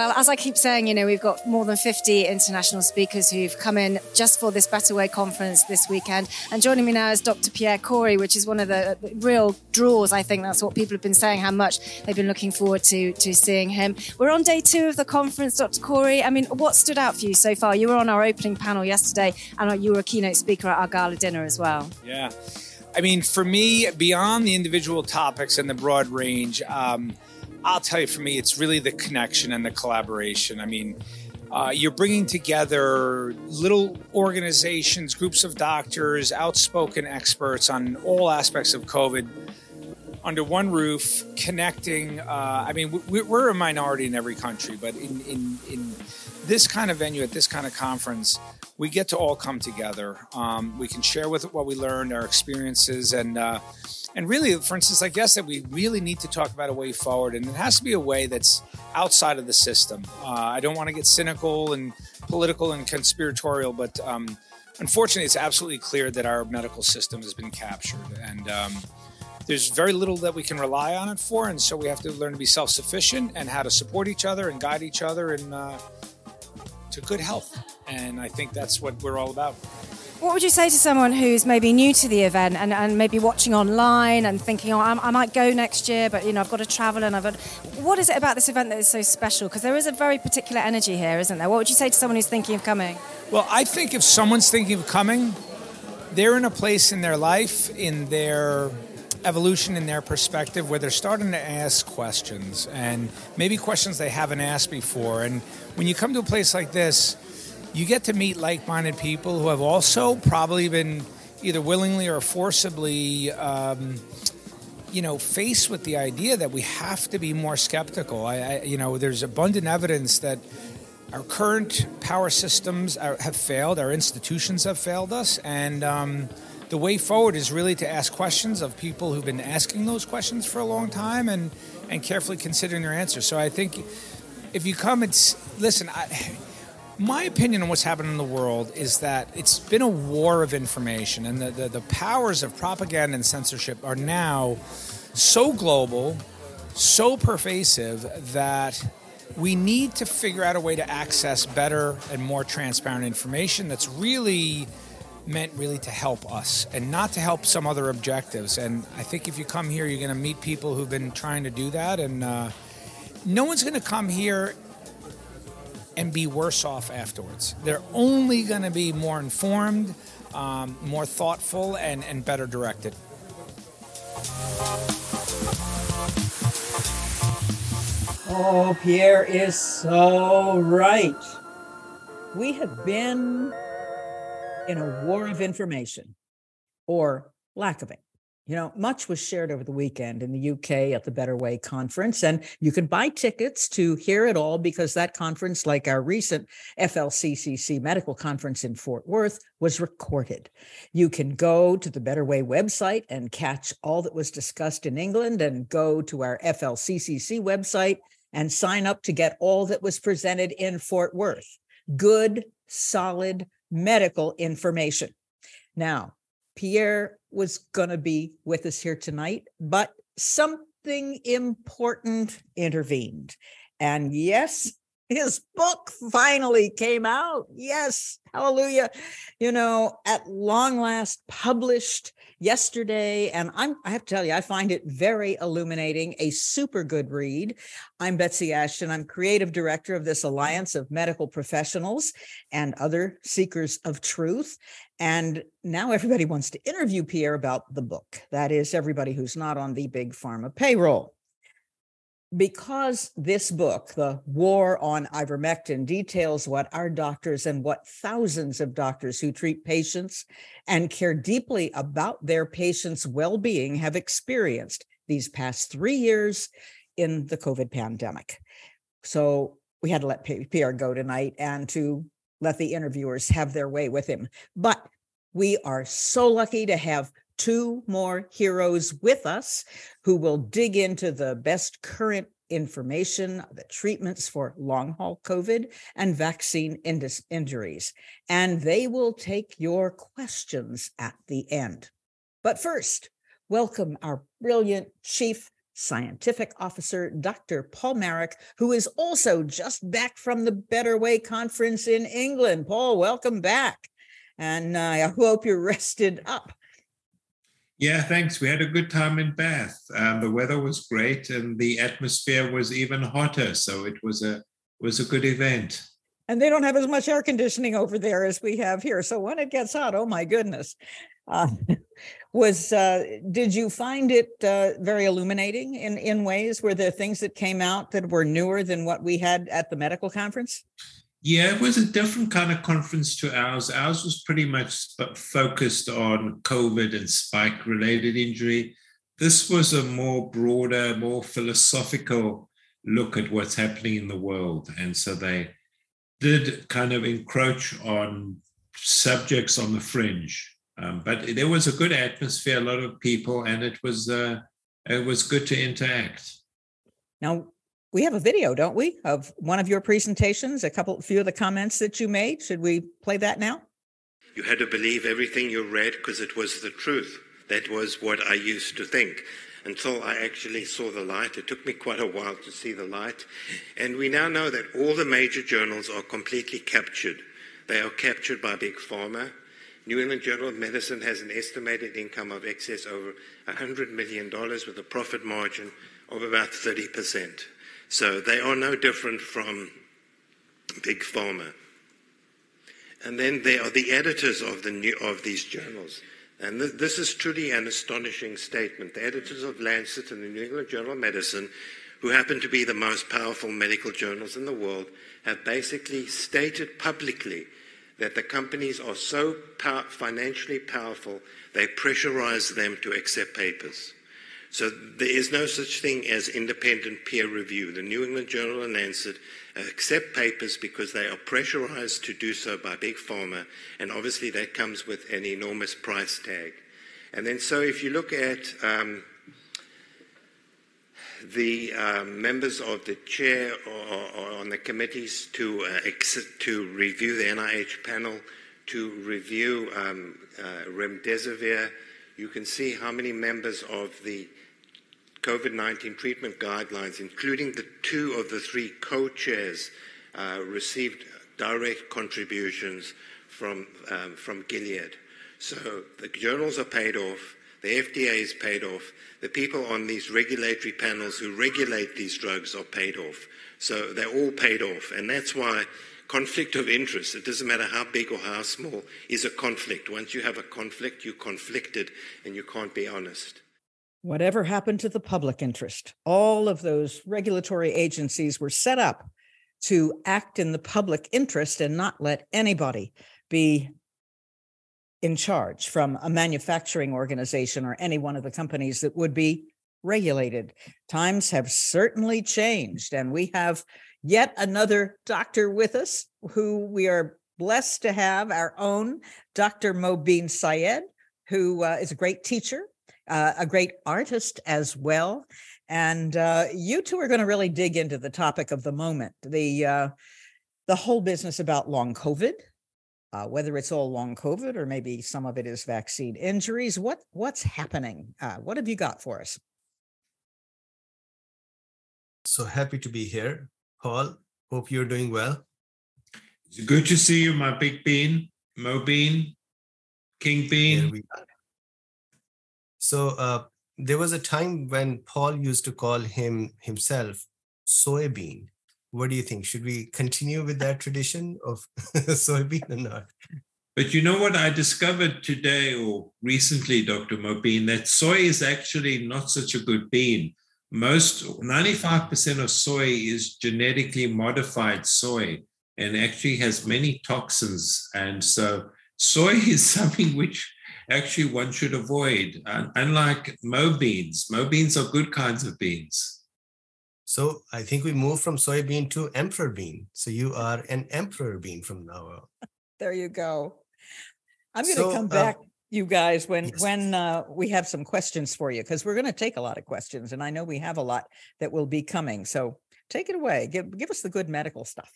Well, as I keep saying, you know, we've got more than 50 international speakers who've come in just for this Better Way conference this weekend. And joining me now is Dr. Pierre Kory, which is one of the real draws. I think that's what people have been saying, how much they've been looking forward to, to seeing him. We're on day two of the conference, Dr. Kory. I mean, what stood out for you so far? You were on our opening panel yesterday and you were a keynote speaker at our gala dinner as well. Yeah. I mean, for me, beyond the individual topics and the broad range, um, I'll tell you, for me, it's really the connection and the collaboration. I mean, uh, you're bringing together little organizations, groups of doctors, outspoken experts on all aspects of COVID under one roof, connecting. Uh, I mean, we're a minority in every country, but in, in, in this kind of venue, at this kind of conference, we get to all come together. Um, we can share with what we learned, our experiences, and uh, and really, for instance, I guess that we really need to talk about a way forward, and it has to be a way that's outside of the system. Uh, I don't want to get cynical and political and conspiratorial, but um, unfortunately, it's absolutely clear that our medical system has been captured, and um, there's very little that we can rely on it for, and so we have to learn to be self-sufficient and how to support each other and guide each other and uh, to good health. And I think that's what we're all about. What would you say to someone who's maybe new to the event and, and maybe watching online and thinking, oh, I'm, i might go next year, but you know, I've got to travel and I've got. What is it about this event that is so special? Because there is a very particular energy here, isn't there? What would you say to someone who's thinking of coming? Well, I think if someone's thinking of coming, they're in a place in their life, in their evolution, in their perspective, where they're starting to ask questions and maybe questions they haven't asked before. And when you come to a place like this, you get to meet like minded people who have also probably been either willingly or forcibly. Um, you know, faced with the idea that we have to be more skeptical. I, I you know, there's abundant evidence that our current power systems are, have failed, our institutions have failed us, and um, the way forward is really to ask questions of people who've been asking those questions for a long time and and carefully considering their answers. So I think if you come, it's listen. I, my opinion on what's happening in the world is that it's been a war of information, and the, the, the powers of propaganda and censorship are now so global, so pervasive that we need to figure out a way to access better and more transparent information that's really meant really to help us and not to help some other objectives. And I think if you come here, you're going to meet people who've been trying to do that. And uh, no one's going to come here and be worse off afterwards. They're only going to be more informed, um, more thoughtful, and, and better directed. Oh, Pierre is so right. We have been in a war of information or lack of it. You know, much was shared over the weekend in the UK at the Better Way conference, and you can buy tickets to hear it all because that conference, like our recent FLCCC medical conference in Fort Worth, was recorded. You can go to the Better Way website and catch all that was discussed in England, and go to our FLCCC website and sign up to get all that was presented in Fort Worth. Good, solid medical information. Now, Pierre was going to be with us here tonight, but something important intervened. And yes, his book finally came out. Yes, hallelujah. You know, at long last published yesterday. And I'm, I have to tell you, I find it very illuminating, a super good read. I'm Betsy Ashton. I'm creative director of this Alliance of Medical Professionals and other seekers of truth. And now everybody wants to interview Pierre about the book. That is, everybody who's not on the big pharma payroll because this book, The War on Ivermectin, details what our doctors and what thousands of doctors who treat patients and care deeply about their patients' well being have experienced these past three years in the COVID pandemic. So we had to let Pierre go tonight and to let the interviewers have their way with him. But we are so lucky to have two more heroes with us who will dig into the best current information, the treatments for long haul COVID and vaccine injuries. And they will take your questions at the end. But first, welcome our brilliant chief Scientific Officer, Dr. Paul Marik, who is also just back from the Better Way Conference in England. Paul, welcome back. And uh, I hope you're rested up. Yeah, thanks. We had a good time in Bath. Um, the weather was great, and the atmosphere was even hotter. So it was a was a good event. And they don't have as much air conditioning over there as we have here. So when it gets hot, oh my goodness. Uh, was uh, did you find it uh, very illuminating in in ways? Were there things that came out that were newer than what we had at the medical conference? Yeah, it was a different kind of conference to ours. Ours was pretty much focused on COVID and spike related injury. This was a more broader, more philosophical look at what's happening in the world. And so they did kind of encroach on subjects on the fringe. Um, but there was a good atmosphere, a lot of people, and it was uh, it was good to interact. Now, we have a video, don't we, of one of your presentations, a couple, few of the comments that you made. Should we play that now? You had to believe everything you read because it was the truth. That was what I used to think until I actually saw the light. It took me quite a while to see the light. And we now know that all the major journals are completely captured. They are captured by Big Pharma. New England Journal of Medicine has an estimated income of excess over $100 million with a profit margin of about 30%. So they are no different from big pharma. And then there are the editors of, the new, of these journals. And th- this is truly an astonishing statement. The editors of Lancet and the New England Journal of Medicine, who happen to be the most powerful medical journals in the world, have basically stated publicly that the companies are so pow- financially powerful, they pressurize them to accept papers. So there is no such thing as independent peer review. The New England Journal and Lancet accept papers because they are pressurized to do so by big pharma, and obviously that comes with an enormous price tag. And then, so if you look at um, the uh, members of the chair or, or on the committees to uh, to review the NIH panel, to review um, uh, remdesivir, you can see how many members of the COVID 19 treatment guidelines, including the two of the three co chairs, uh, received direct contributions from, um, from Gilead. So the journals are paid off, the FDA is paid off, the people on these regulatory panels who regulate these drugs are paid off. So they're all paid off. And that's why conflict of interest, it doesn't matter how big or how small, is a conflict. Once you have a conflict, you're conflicted and you can't be honest. Whatever happened to the public interest? All of those regulatory agencies were set up to act in the public interest and not let anybody be in charge from a manufacturing organization or any one of the companies that would be regulated. Times have certainly changed, and we have yet another doctor with us who we are blessed to have our own Dr. Mobeen Syed, who uh, is a great teacher uh, a great artist as well. And uh, you two are going to really dig into the topic of the moment the uh, the whole business about long COVID, uh, whether it's all long COVID or maybe some of it is vaccine injuries. What what's happening? Uh, what have you got for us? So happy to be here, Paul. Hope you're doing well. It's good to see you, my big bean, Mo Bean, King Bean. So uh, there was a time when Paul used to call him himself soybean. What do you think? Should we continue with that tradition of soybean or not? But you know what I discovered today or recently, Dr. Mobeen, that soy is actually not such a good bean. Most 95% of soy is genetically modified soy and actually has many toxins. And so soy is something which actually one should avoid. unlike Mo beans, Mo beans are good kinds of beans. So I think we move from soybean to emperor bean. So you are an emperor bean from now on. There you go. I'm going to so, come uh, back, uh, you guys, when yes. when uh, we have some questions for you, because we're going to take a lot of questions, and I know we have a lot that will be coming. So take it away. Give give us the good medical stuff.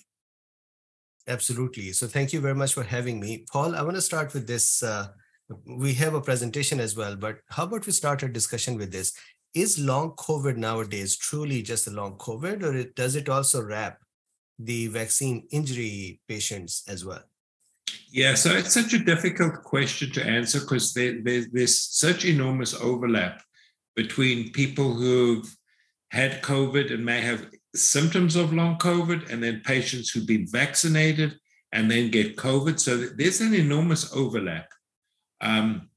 Absolutely. So thank you very much for having me, Paul. I want to start with this uh, we have a presentation as well, but how about we start a discussion with this? is long COVID nowadays truly just a long COVID, or it, does it also wrap the vaccine injury patients as well? Yeah, so it's such a difficult question to answer because there, there, there's such enormous overlap between people who've had COVID and may have symptoms of long COVID, and then patients who've been vaccinated and then get COVID. So there's an enormous overlap. Um,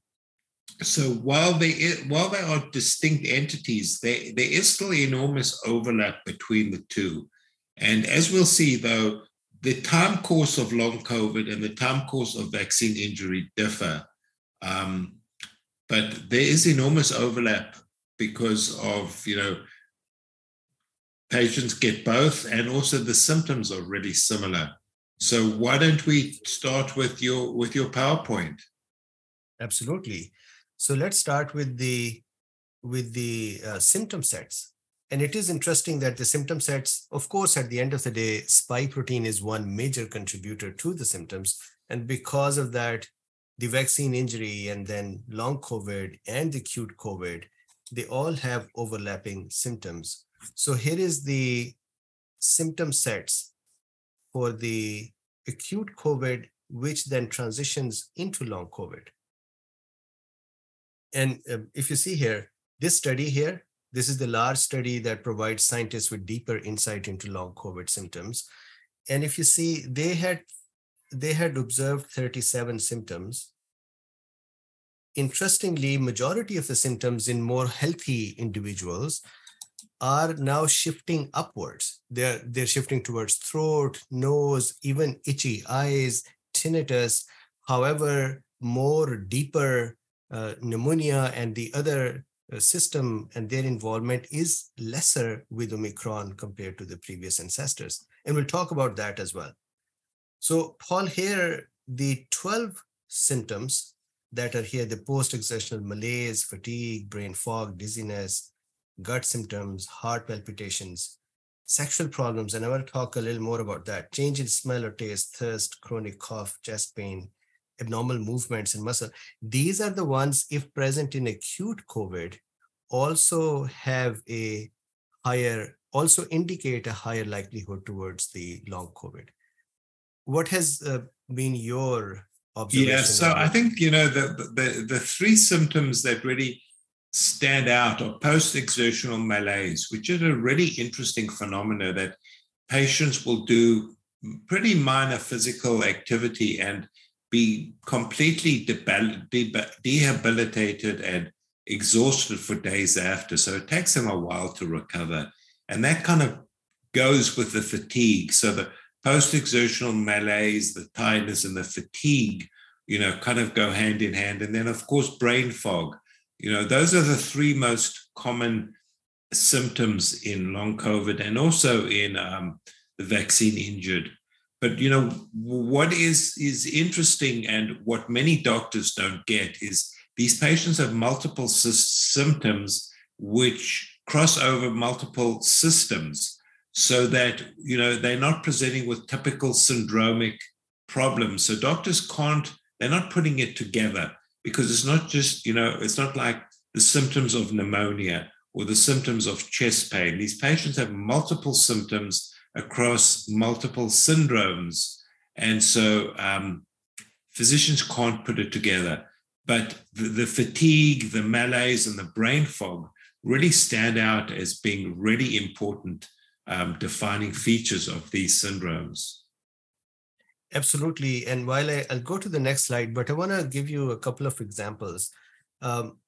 so while they while they are distinct entities, there, there is still enormous overlap between the two. And as we'll see, though, the time course of long COVID and the time course of vaccine injury differ. Um, but there is enormous overlap because of, you know, patients get both and also the symptoms are really similar. So why don't we start with your with your PowerPoint? Absolutely. So let's start with the with the uh, symptom sets. And it is interesting that the symptom sets, of course, at the end of the day, spike protein is one major contributor to the symptoms. And because of that, the vaccine injury and then long COVID and the acute COVID, they all have overlapping symptoms. So here is the symptom sets for the acute COVID, which then transitions into long COVID. And uh, if you see here, this study here, this is the large study that provides scientists with deeper insight into long COVID symptoms. And if you see, they had they had observed 37 symptoms. Interestingly, majority of the symptoms in more healthy individuals are now shifting upwards. They're they're shifting towards throat, nose, even itchy eyes, tinnitus. However, more deeper uh, pneumonia and the other Uh, system and their involvement is lesser with Omicron compared to the previous ancestors. And we'll talk about that as well. So, Paul, here, the 12 symptoms that are here the post exertional malaise, fatigue, brain fog, dizziness, gut symptoms, heart palpitations, sexual problems. And I want to talk a little more about that change in smell or taste, thirst, chronic cough, chest pain, abnormal movements in muscle. These are the ones, if present in acute COVID, also have a higher, also indicate a higher likelihood towards the long COVID. What has uh, been your observation? Yeah, so I think, you know, the, the, the three symptoms that really stand out are post-exertional malaise, which is a really interesting phenomena that patients will do pretty minor physical activity and be completely debilitated and exhausted for days after. So it takes them a while to recover. And that kind of goes with the fatigue. So the post exertional malaise, the tiredness, and the fatigue, you know, kind of go hand in hand. And then, of course, brain fog. You know, those are the three most common symptoms in long COVID and also in um, the vaccine injured. But you know what is is interesting, and what many doctors don't get is these patients have multiple symptoms which cross over multiple systems, so that you know they're not presenting with typical syndromic problems. So doctors can't; they're not putting it together because it's not just you know it's not like the symptoms of pneumonia or the symptoms of chest pain. These patients have multiple symptoms across multiple syndromes. And so um, physicians can't put it together. But the, the, fatigue, the malaise, and the brain fog really stand out as being really important um, defining features of these syndromes. Absolutely. And while I, will go to the next slide, but I want to give you a couple of examples. Um,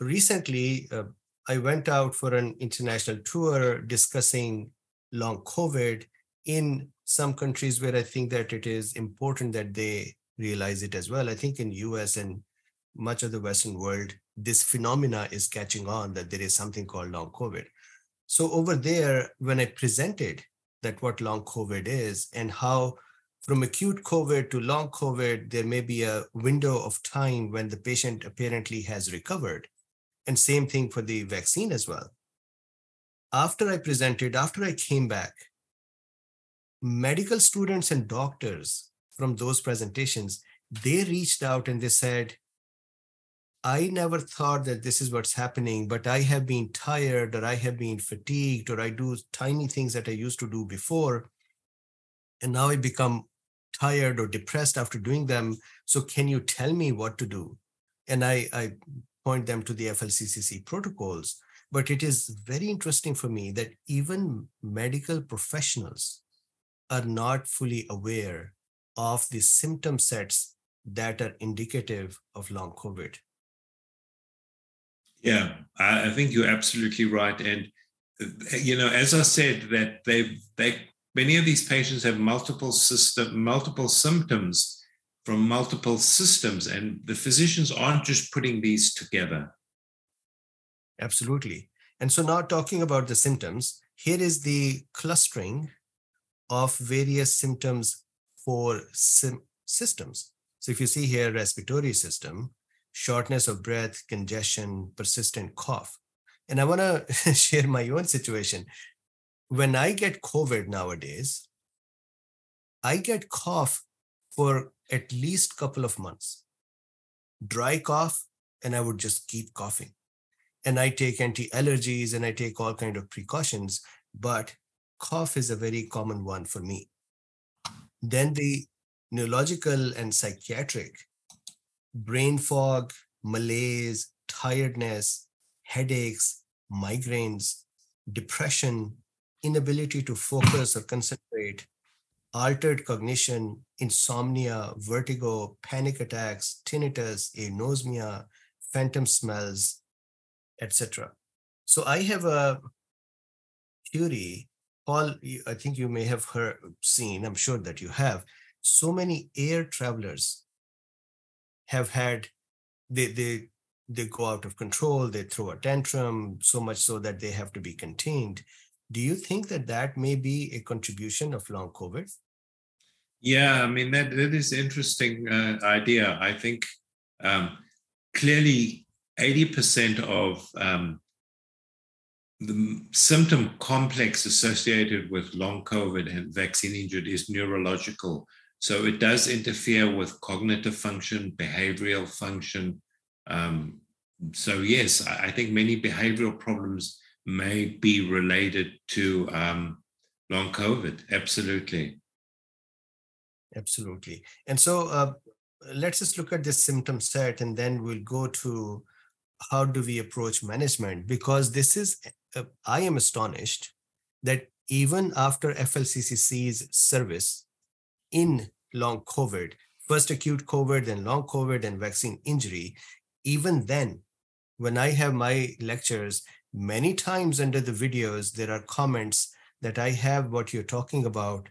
recently, uh, I went out for an international tour discussing long COVID in some countries where I think that it is important that they realize it as well. I think in US and much of the Western world, this phenomena is catching on that there is something called long COVID. So over there, when I presented that what long COVID is and how from acute COVID to long COVID, there may be a window of time when the patient apparently has recovered. And same thing for the vaccine as well after I presented, after I came back, medical students and doctors from those presentations, they reached out and they said, I never thought that this is what's happening, but I have been tired or I have been fatigued or I do tiny things that I used to do before. And now I become tired or depressed after doing them. So can you tell me what to do? And I, I point them to the FLCCC protocols. But it is very interesting for me that even medical professionals are not fully aware of the symptom sets that are indicative of long COVID. Yeah, I, think you're absolutely right. And you know, as I said, that they've they many of these patients have multiple system multiple symptoms from multiple systems, and the physicians aren't just putting these together. Absolutely. And so now talking about the symptoms, here is the clustering of various symptoms for sim- systems. So if you see here respiratory system, shortness of breath, congestion, persistent cough. And I want to share my own situation. When I get COVID nowadays, I get cough for at least couple of months. Dry cough, and I would just keep coughing. And I take anti-allergies and I take all kind of precautions, but cough is a very common one for me. Then the neurological and psychiatric brain fog, malaise, tiredness, headaches, migraines, depression, inability to focus or concentrate, altered cognition, insomnia, vertigo, panic attacks, tinnitus, anosmia, phantom smells, etc. So I have a theory, Paul, I think you may have heard, seen, I'm sure that you have, so many air travelers have had they they they go out of control they throw a tantrum so much so that they have to be contained. Do you think that that may be a contribution of long covid? Yeah i mean that that is interesting uh, idea. I think um, clearly 80% of um, the symptom complex associated with long covid and vaccine injured is neurological so it does interfere with cognitive function, behavioral function. Um, so, yes, I think many behavioral problems may be related to um, long COVID. Absolutely. Absolutely. And so, uh, let's just look at this symptom set and then we'll go to how do we approach management because this is uh, i am astonished that even after FLCCC's service in long COVID, first acute COVID, then long COVID, and vaccine injury, even then, when I have my lectures, many times under the videos, there are comments that I have what you're talking about.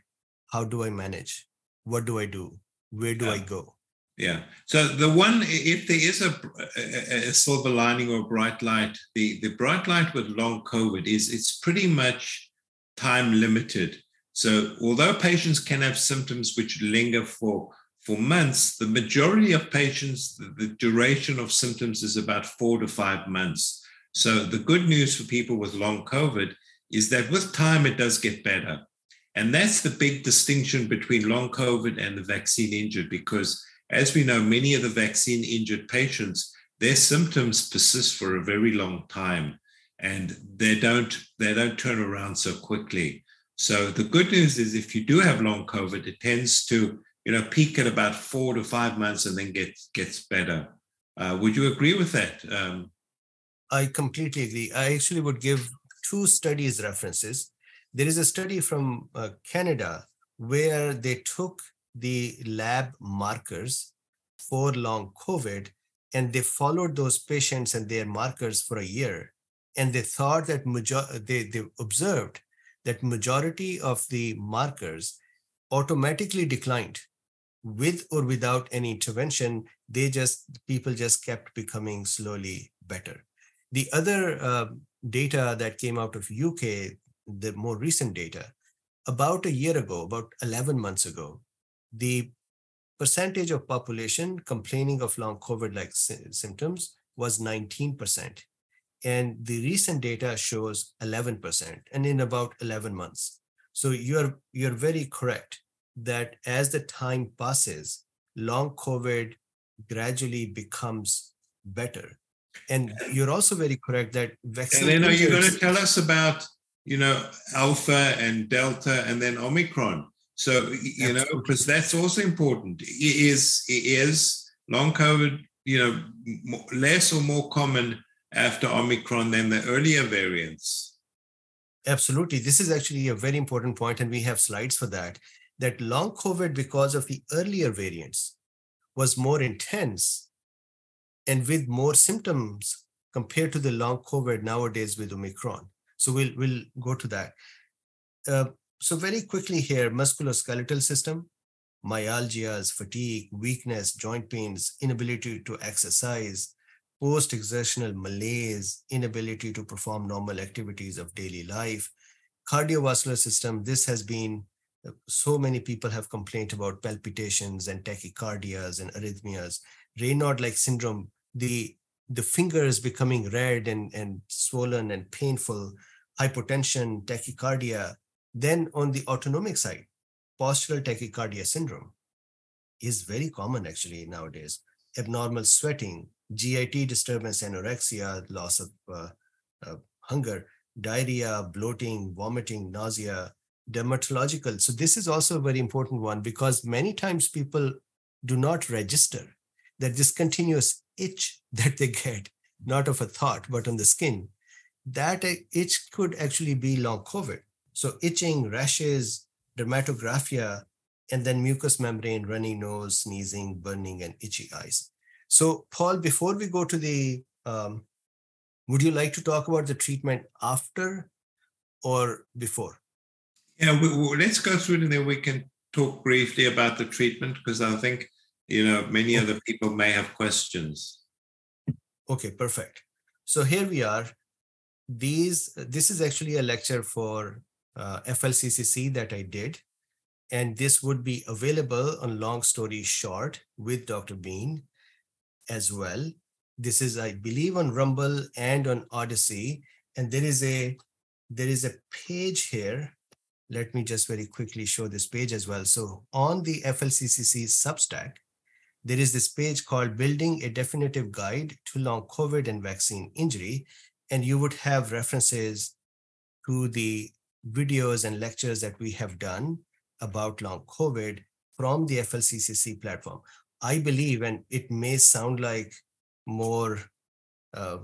How do I manage? What do I do? Where do yeah. I go? Yeah. So the one, if there is a, a, silver lining or a bright light, the, the bright light with long COVID is it's pretty much time limited. So, although patients can have symptoms which linger for, for months, the majority of patients, the, the duration of symptoms is about four to five months. So, the good news for people with long COVID is that with time, it does get better. And that's the big distinction between long COVID and the vaccine injured, because as we know, many of the vaccine injured patients, their symptoms persist for a very long time and they don't they don't turn around so quickly. So the good news is if you do have long COVID, it tends to, you know, peak at about four to five months and then gets gets better. Uh, would you agree with that? Um, I completely agree. I actually would give two studies references. There is a study from uh, Canada where they took the lab markers for long COVID and they followed those patients and their markers for a year. And they thought that major- they, they observed that majority of the markers automatically declined with or without any intervention they just people just kept becoming slowly better the other uh, data that came out of uk the more recent data about a year ago about 11 months ago the percentage of population complaining of long covid like sy- symptoms was 19% and the recent data shows 11% and in about 11 months so you're you're very correct that as the time passes long covid gradually becomes better. And you're also very correct that vaccine. And then are you going to tell us about, you know, Alpha and Delta and then Omicron? So, you know, because that's also important. Is, is long COVID, you know, less or more common after Omicron than the earlier variants? Absolutely. This is actually a very important point, and we have slides for that. That long COVID, because of the earlier variants, was more intense and with more symptoms compared to the long COVID nowadays with Omicron. So we'll we'll go to that. Uh, so very quickly here, musculoskeletal system, myalgias, fatigue, weakness, joint pains, inability to exercise, post-exertional malaise, inability to perform normal activities of daily life, cardiovascular system. This has been uh, so many people have complained about palpitations and tachycardias and arrhythmias. Raynaud-like syndrome, the the fingers becoming red and, and swollen and painful, hypotension, tachycardia. Then on the autonomic side, postural tachycardia syndrome is very common actually nowadays. Abnormal sweating, GIT disturbance, anorexia, loss of uh, uh, hunger, diarrhea, bloating, vomiting, nausea, dermatological. So this is also a very important one because many times people do not register that this continuous itch that they get, not of a thought, but on the skin, that itch could actually be long COVID. So itching, rashes, dermatographia, and then mucous membrane, runny nose, sneezing, burning, and itchy eyes. So, Paul, before we go to the, um, would you like to talk about the treatment after or before? Yeah, we, we, let's go through it and then we can talk briefly about the treatment because I think, you know, many other people may have questions. Okay, perfect. So here we are. These, this is actually a lecture for uh, FLCCC that I did. And this would be available on Long Story Short with Dr. Been as well. This is, I believe, on Rumble and on Odysee. And there is a there is a page here. Let me just very quickly show this page as well. So on the FLCCC Substack, there is this page called Building a Definitive Guide to Long COVID and Vaccine Injury. And you would have references to the videos and lectures that we have done about long COVID from the FLCCC platform. I believe, and it may sound like more uh,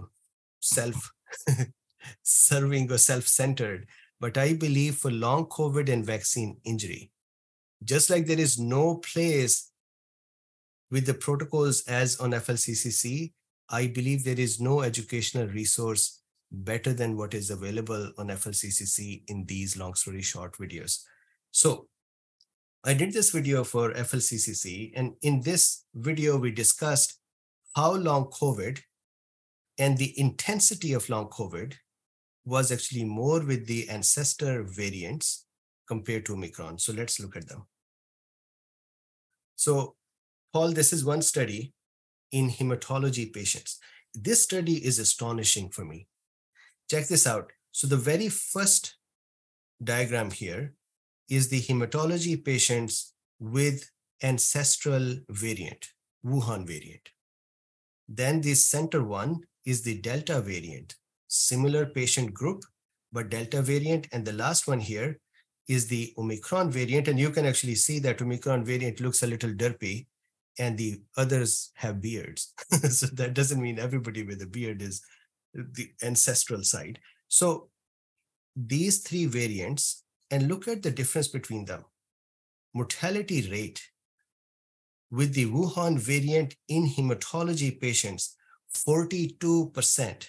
self serving or self centered, but I believe for long COVID and vaccine injury, just like there is no place with the protocols as on FLCCC, I believe there is no educational resource better than what is available on FLCCC in these long story short videos. So I did this video for FLCCC, and in this video, we discussed how long COVID and the intensity of long COVID was actually more with the ancestor variants compared to Omicron. So let's look at them. So, Paul, this is one study in hematology patients. This study is astonishing for me. Check this out. So, the very first diagram here is the hematology patients with ancestral variant, Wuhan variant. Then the center one is the Delta variant, similar patient group, but Delta variant. And the last one here is the Omicron variant. And you can actually see that Omicron variant looks a little derpy and the others have beards. so that doesn't mean everybody with a beard is the ancestral side. So these three variants and look at the difference between them. Mortality rate with the Wuhan variant in hematology patients, 42%.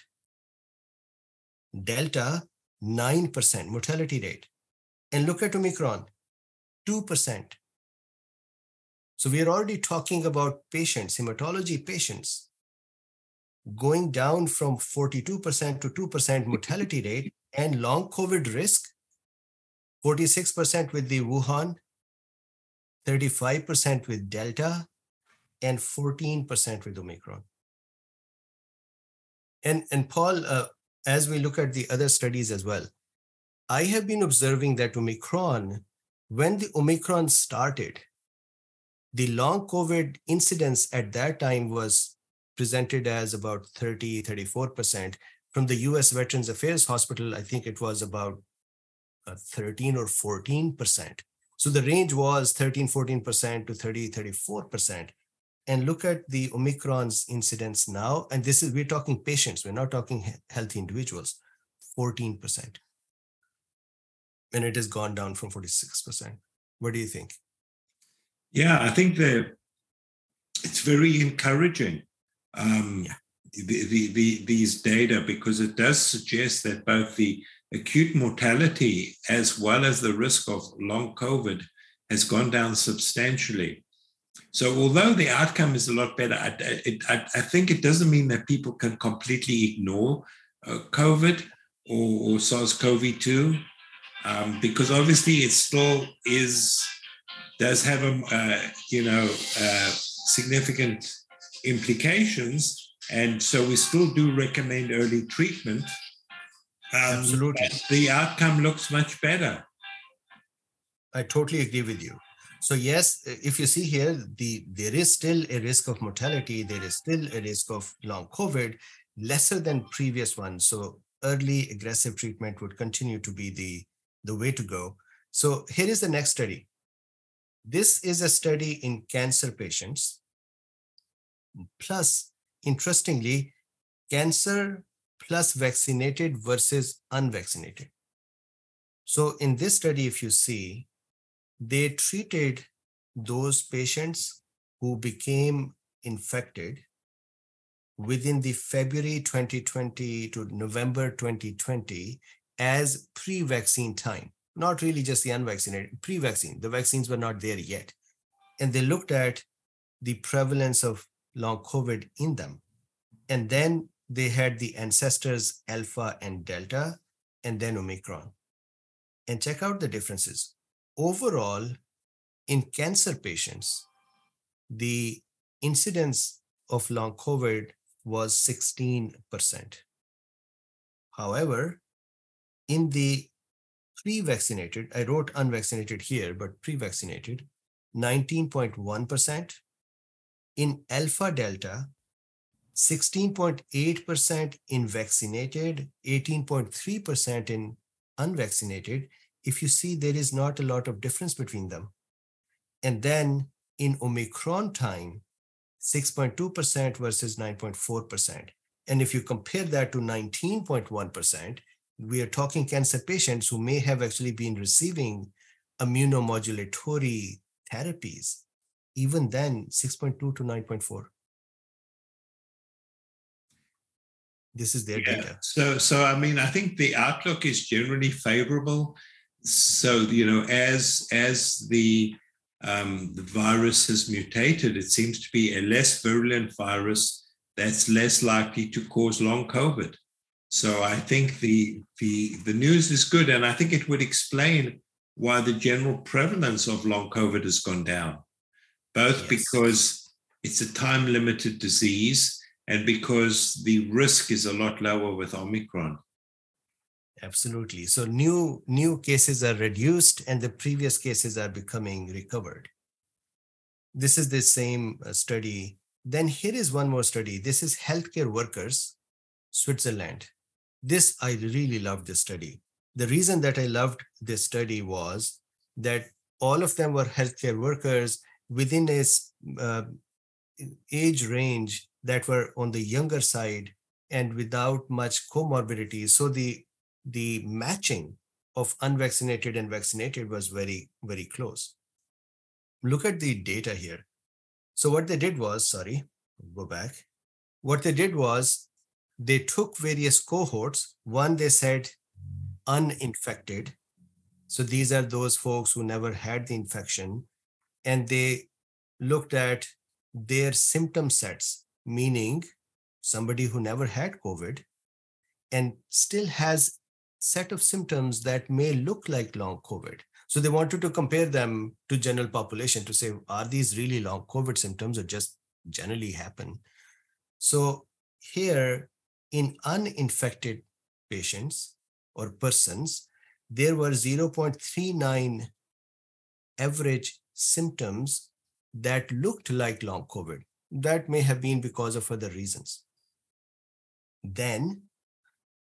Delta, 9% mortality rate. And look at Omicron, 2%. So we are already talking about patients, hematology patients, going down from 42% to 2% mortality rate and long COVID risk 46% with the Wuhan, 35% with Delta, and 14% with Omicron. And, and Paul, uh, as we look at the other studies as well, I have been observing that Omicron, when the Omicron started, the long COVID incidence at that time was presented as about 30, 34%. From the US Veterans Affairs Hospital, I think it was about uh, 13 or 14%. So the range was 13, 14% to 30, 34%. And look at the Omicron's incidence now. And this is, we're talking patients, we're not talking healthy individuals, 14%. And it has gone down from 46%. What do you think? Yeah, I think that it's very encouraging. Um, yeah. the, the, the, these data because it does suggest that both the acute mortality as well as the risk of long COVID has gone down substantially. So, although the outcome is a lot better, I, I, I think it doesn't mean that people can completely ignore uh, COVID or, or SARS CoV 2, um, because obviously it still is, does have a, uh, you know, uh, significant implications. And so we still do recommend early treatment. Um, Absolutely. The outcome looks much better. I totally agree with you. So yes, if you see here, the there is still a risk of mortality. There is still a risk of long COVID, lesser than previous ones. So early aggressive treatment would continue to be the, the way to go. So here is the next study. This is a study in cancer patients. Plus, interestingly, cancer plus vaccinated versus unvaccinated. So in this study, if you see, they treated those patients who became infected within the February 2020 to November 2020 as pre-vaccine time, not really just the unvaccinated, pre-vaccine. The vaccines were not there yet. And they looked at the prevalence of long COVID in them. And then they had the ancestors alpha and delta, and then Omicron. And check out the differences overall, in cancer patients, the incidence of long COVID was 16%. However, in the pre vaccinated, I wrote unvaccinated here, but pre vaccinated, 19.1%. In alpha delta, 16.8% in vaccinated, 18.3% in unvaccinated, if you see there is not a lot of difference between them. And then in Omicron time, 6.2% versus 9.4%. And if you compare that to 19.1%, we are talking cancer patients who may have actually been receiving immunomodulatory therapies. Even then, 6.2 to 9.4. This is their yeah. data. So, so I mean, I think the outlook is generally favorable so you know as as the um, the virus has mutated it seems to be a less virulent virus that's less likely to cause long covid so i think the the the news is good and i think it would explain why the general prevalence of long covid has gone down both yes. because it's a time limited disease and because the risk is a lot lower with omicron. Absolutely. So new new cases are reduced and the previous cases are becoming recovered. This is the same uh, study. Then here is one more study. This is healthcare workers switzerland. This i really loved this study. The reason that i loved this study was that all of them were healthcare workers within a uh, age range that were on the younger side and without much comorbidity so the the matching of unvaccinated and vaccinated was very, very close. Look at the data here. So, what they did was, sorry, go back. What they did was they took various cohorts. One, they said uninfected. So, these are those folks who never had the infection. And they looked at their symptom sets, meaning somebody who never had COVID and still has set of symptoms that may look like long COVID. So they wanted to compare them to general population to say, are these really long COVID symptoms or just generally happen? So here in uninfected patients or persons, there were 0.39 average symptoms that looked like long COVID. that may have been because of other reasons. Then,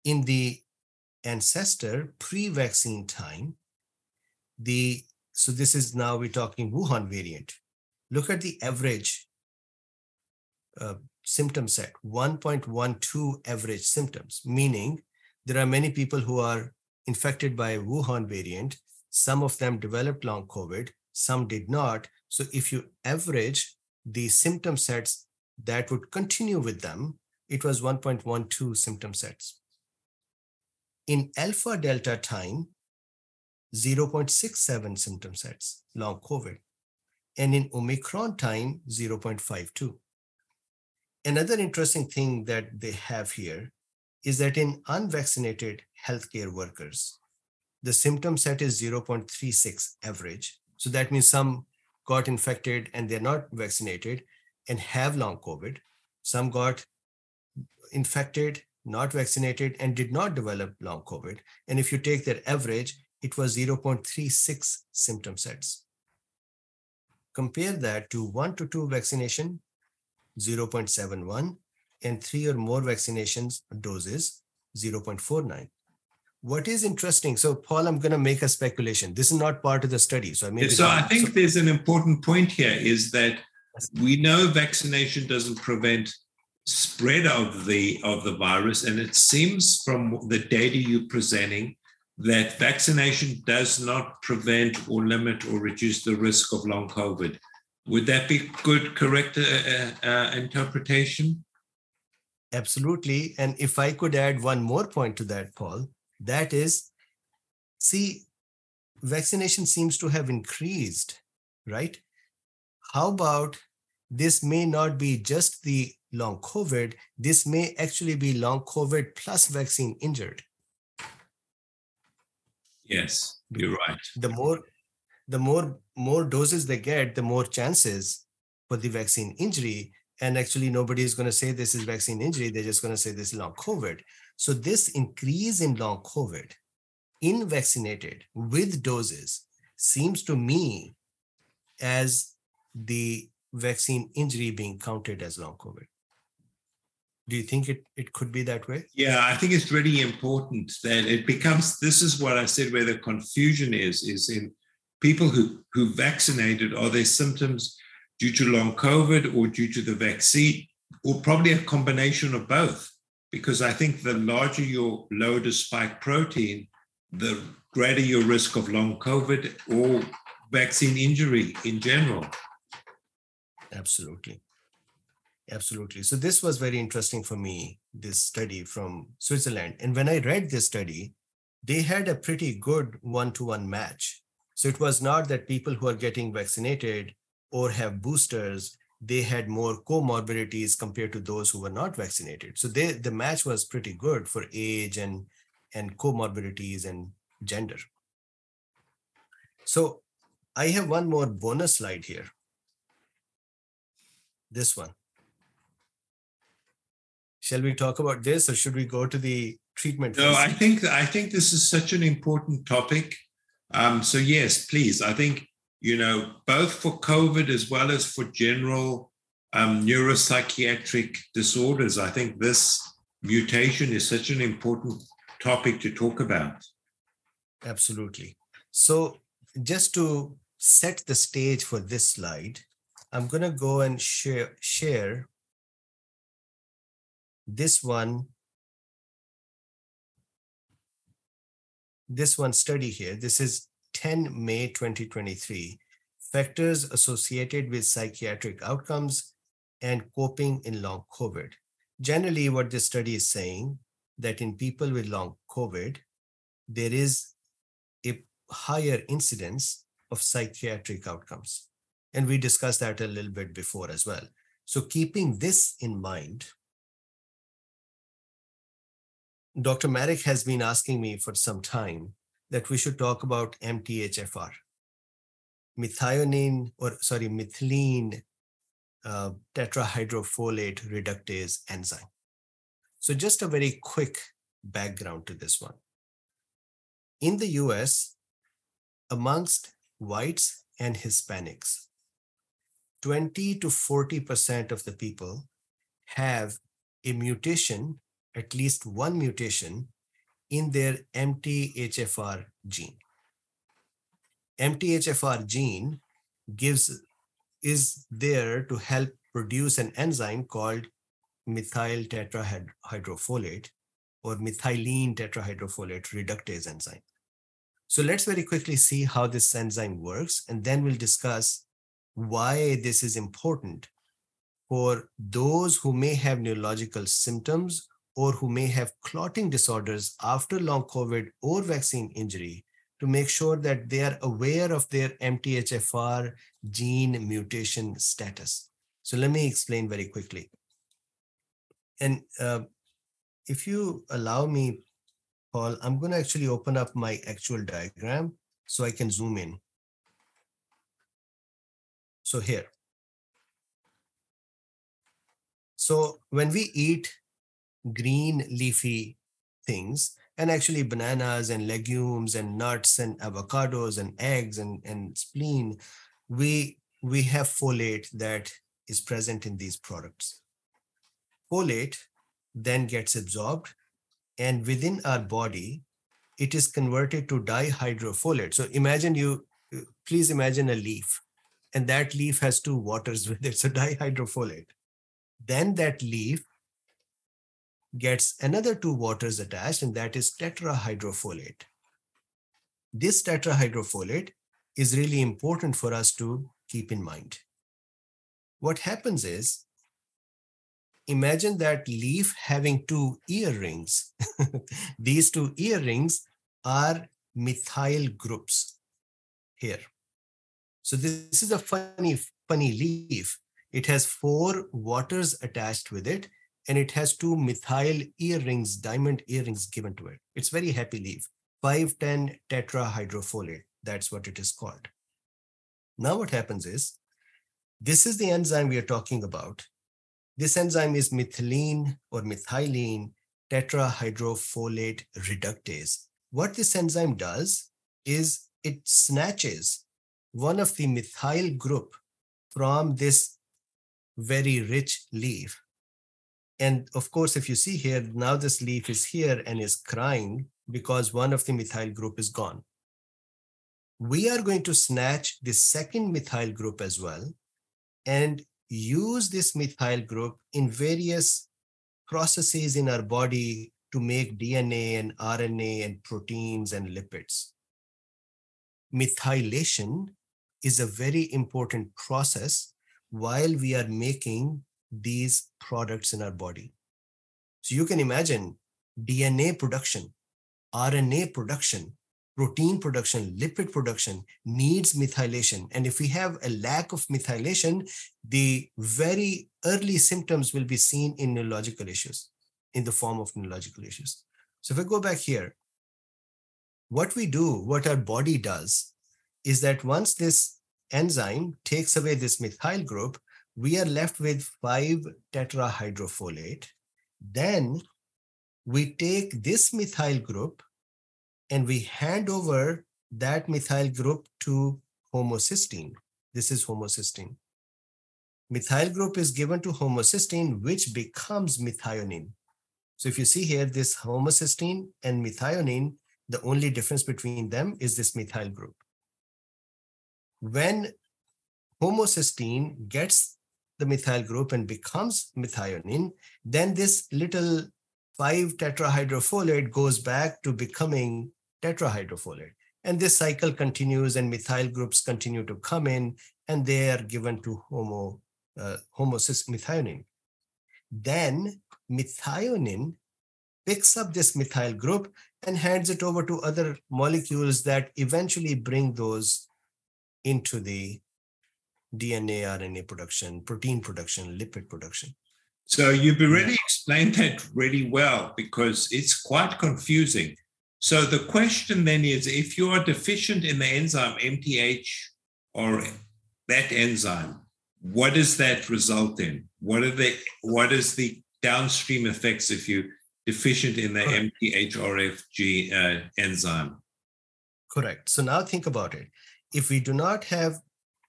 in the ancestor pre vaccine time, the so this is now we're talking Wuhan variant. Look at the average uh, symptom set 1.12 average symptoms, meaning there are many people who are infected by Wuhan variant. Some of them developed long COVID, some did not. So if you average the symptom sets that would continue with them, it was 1.12 symptom sets. In alpha delta time, 0.67 symptom sets, long COVID. And in Omicron time, 0.52. Another interesting thing that they have here is that in unvaccinated healthcare workers, the symptom set is 0.36 average. So that means some got infected and they're not vaccinated and have long COVID. Some got infected, not vaccinated, and did not develop long COVID. And if you take their average, it was 0.36 symptom sets. Compare that to one to two vaccination, 0.71, and three or more vaccinations doses, 0.49. What is interesting, so Paul, I'm going to make a speculation. This is not part of the study. So I mean, so I think so, there's an important point here is that we know vaccination doesn't prevent spread of the of the virus, and it seems from the data you're presenting that vaccination does not prevent or limit or reduce the risk of long COVID. Would that be good, correct uh, uh, uh, interpretation? Absolutely. And if I could add one more point to that, Paul, that is, see, vaccination seems to have increased, right? How about this may not be just the long COVID, this may actually be long COVID plus vaccine injured. Yes, you're right. The more the more more doses they get, the more chances for the vaccine injury. And actually, nobody is going to say this is vaccine injury. They're just going to say this is long COVID. So this increase in long COVID in vaccinated with doses seems to me as the vaccine injury being counted as long COVID. Do you think it, it could be that way? Yeah i think it's really important that it becomes this is what i said where the confusion is is in people who who vaccinated are there symptoms due to long covid or due to the vaccine or probably a combination of both because i think the larger your load of spike protein the greater your risk of long covid or vaccine injury in general absolutely Absolutely. So this was very interesting for me, this study from Switzerland. And when I read this study, they had a pretty good one-to-one match. So it was not that people who are getting vaccinated or have boosters, they had more comorbidities compared to those who were not vaccinated. So they, the match was pretty good for age and, and comorbidities and gender. So I have one more bonus slide here. This one shall we talk about this or should we go to the treatment no i think i think this is such an important topic um, so yes please i think you know both for covid as well as for general um, neuropsychiatric disorders. I think this mutation is such an important topic to talk about. Absolutely. So just to set the stage for this slide i'm going to go and share share this one this one study here. This is 10 may 2023 factors associated with psychiatric outcomes and coping in long covid generally what this study is saying that in people with long covid there is a higher incidence of psychiatric outcomes and we discussed that a little bit before as well so keeping this in mind Dr. Marik has been asking me for some time that we should talk about MTHFR, methionine, or sorry, methylene uh, tetrahydrofolate reductase enzyme. So, just a very quick background to this one. In the US, amongst whites and Hispanics, 20 to 40% of the people have a mutation, at least one mutation in their MTHFR gene. MTHFR gene gives is there to help produce an enzyme called methyl tetrahydrofolate or methylene tetrahydrofolate reductase enzyme. So let's very quickly see how this enzyme works, and then we'll discuss why this is important for those who may have neurological symptoms or who may have clotting disorders after long COVID or vaccine injury to make sure that they are aware of their MTHFR gene mutation status. So let me explain very quickly. And uh, if you allow me, Paul, I'm going to actually open up my actual diagram so I can zoom in. So here. So when we eat green leafy things, and actually bananas and legumes and nuts and avocados and eggs and, and spleen, we, we have folate that is present in these products. Folate then gets absorbed and within our body, it is converted to dihydrofolate. So imagine you, uh, please imagine a leaf and that leaf has two waters with it. So dihydrofolate. Then that leaf gets another two waters attached, and that is tetrahydrofolate. This tetrahydrofolate is really important for us to keep in mind. What happens is, imagine that leaf having two earrings. These two earrings are methyl groups here. So this is a funny, funny leaf. It has four waters attached with it, and it has two methyl earrings, diamond earrings given to it. It's very happy leaf, 510 tetrahydrofolate. That's what it is called. Now what happens is, this is the enzyme we are talking about. This enzyme is methylene or methylene tetrahydrofolate reductase. What this enzyme does is it snatches one of the methyl group from this very rich leaf and of course, if you see here, now this leaf is here and is crying because one of the methyl group is gone. We are going to snatch the second methyl group as well and use this methyl group in various processes in our body to make DNA and RNA and proteins and lipids. Methylation is a very important process while we are making these products in our body. So you can imagine DNA production, RNA production, protein production, lipid production needs methylation. And if we have a lack of methylation, the very early symptoms will be seen in neurological issues, in the form of neurological issues. So if I go back here, what we do, what our body does, is that once this enzyme takes away this methyl group, we are left with 5 tetrahydrofolate. Then we take this methyl group and we hand over that methyl group to homocysteine. This is homocysteine. Methyl group is given to homocysteine, which becomes methionine. So if you see here, this homocysteine and methionine, the only difference between them is this methyl group. When homocysteine gets the methyl group and becomes methionine, then this little 5 tetrahydrofolate goes back to becoming tetrahydrofolate. And this cycle continues and methyl groups continue to come in and they are given to homo, uh, methionine. Then methionine picks up this methyl group and hands it over to other molecules that eventually bring those into the DNA, RNA production, protein production, lipid production. So you've already explained that really well because it's quite confusing. So the question then is if you are deficient in the enzyme MTH or that enzyme, what does that result in? What are the what is the downstream effects if you deficient in the MTHRFG uh, enzyme? Correct. So now think about it. If we do not have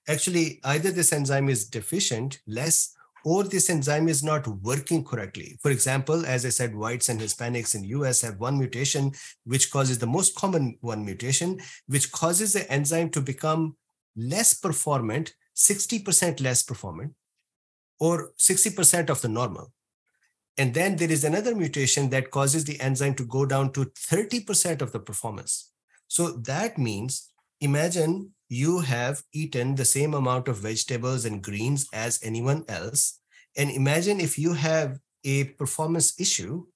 actually either this enzyme is deficient, less, or this enzyme is not working correctly. For example, as I said, whites and Hispanics in US have one mutation, which causes the most common one mutation, which causes the enzyme to become less performant, 60% less performant, or 60% of the normal. And then there is another mutation that causes the enzyme to go down to 30% of the performance. So that means imagine you have eaten the same amount of vegetables and greens as anyone else. And imagine if you have a performance issue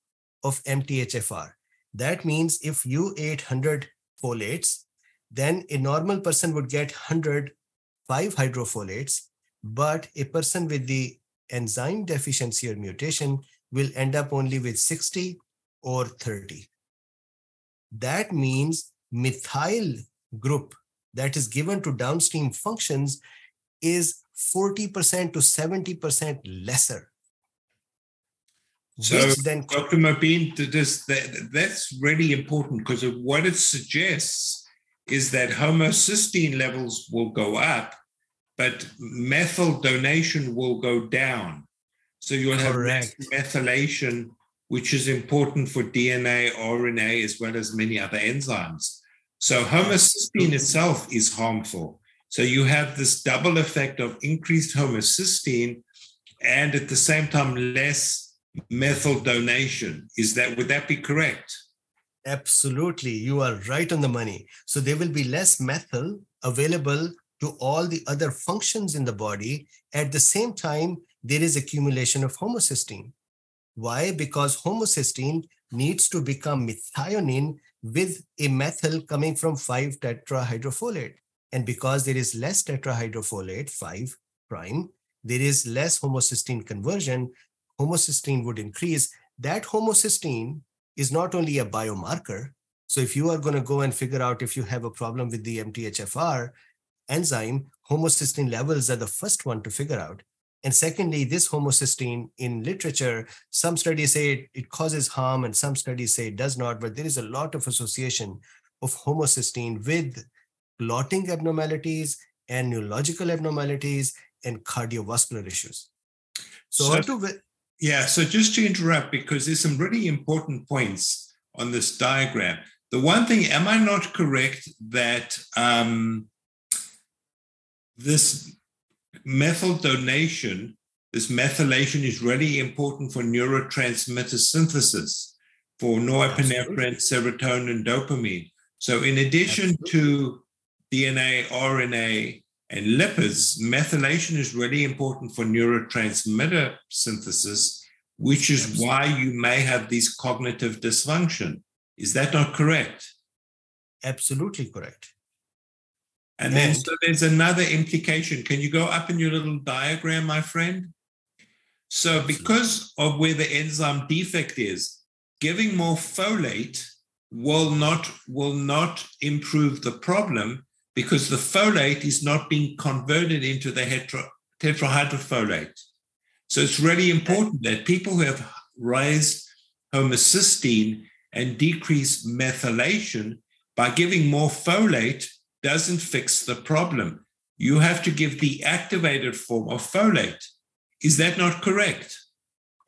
of MTHFR. That means if you ate 100 folates, then a normal person would get 105 hydrofolates, but a person with the enzyme deficiency or mutation will end up only with 60 or 30. That means methyl group that is given to downstream functions is 40% to 70% lesser. So, then, Dr. This, that, that's really important because what it suggests is that homocysteine levels will go up, but methyl donation will go down. So you'll Correct. have methylation, which is important for DNA, RNA, as well as many other enzymes. So homocysteine itself is harmful. So you have this double effect of increased homocysteine and at the same time less methyl donation. Is that would that be correct? Absolutely. You are right on the money. So there will be less methyl available to all the other functions in the body. At the same time, there is accumulation of homocysteine. Why? Because homocysteine needs to become methionine with a methyl coming from 5 tetrahydrofolate. And because there is less tetrahydrofolate, 5 prime, there is less homocysteine conversion, homocysteine would increase. That homocysteine is not only a biomarker. So if you are going to go and figure out if you have a problem with the MTHFR enzyme, homocysteine levels are the first one to figure out. And secondly, this homocysteine in literature, some studies say it, it, causes harm and some studies say it does not, but there is a lot of association of homocysteine with clotting abnormalities and neurological abnormalities and cardiovascular issues. So, so to, yeah, so just to interrupt, because there's some really important points on this diagram. The one thing, am I not correct that um, this methyl donation, this methylation is really important for neurotransmitter synthesis for norepinephrine, serotonin, dopamine. So, in addition Absolutely. to DNA, RNA, and lipids, methylation is really important for neurotransmitter synthesis, which is Absolutely. why you may have these cognitive dysfunction. Is that not correct? Absolutely correct. And then so there's another implication. Can you go up in your little diagram, my friend? So because of where the enzyme defect is, giving more folate will not will not improve the problem because the folate is not being converted into the hetero, tetrahydrofolate. So it's really important that people who have raised homocysteine and decreased methylation by giving more folate doesn't fix the problem. You have to give the activated form of folate. Is that not correct?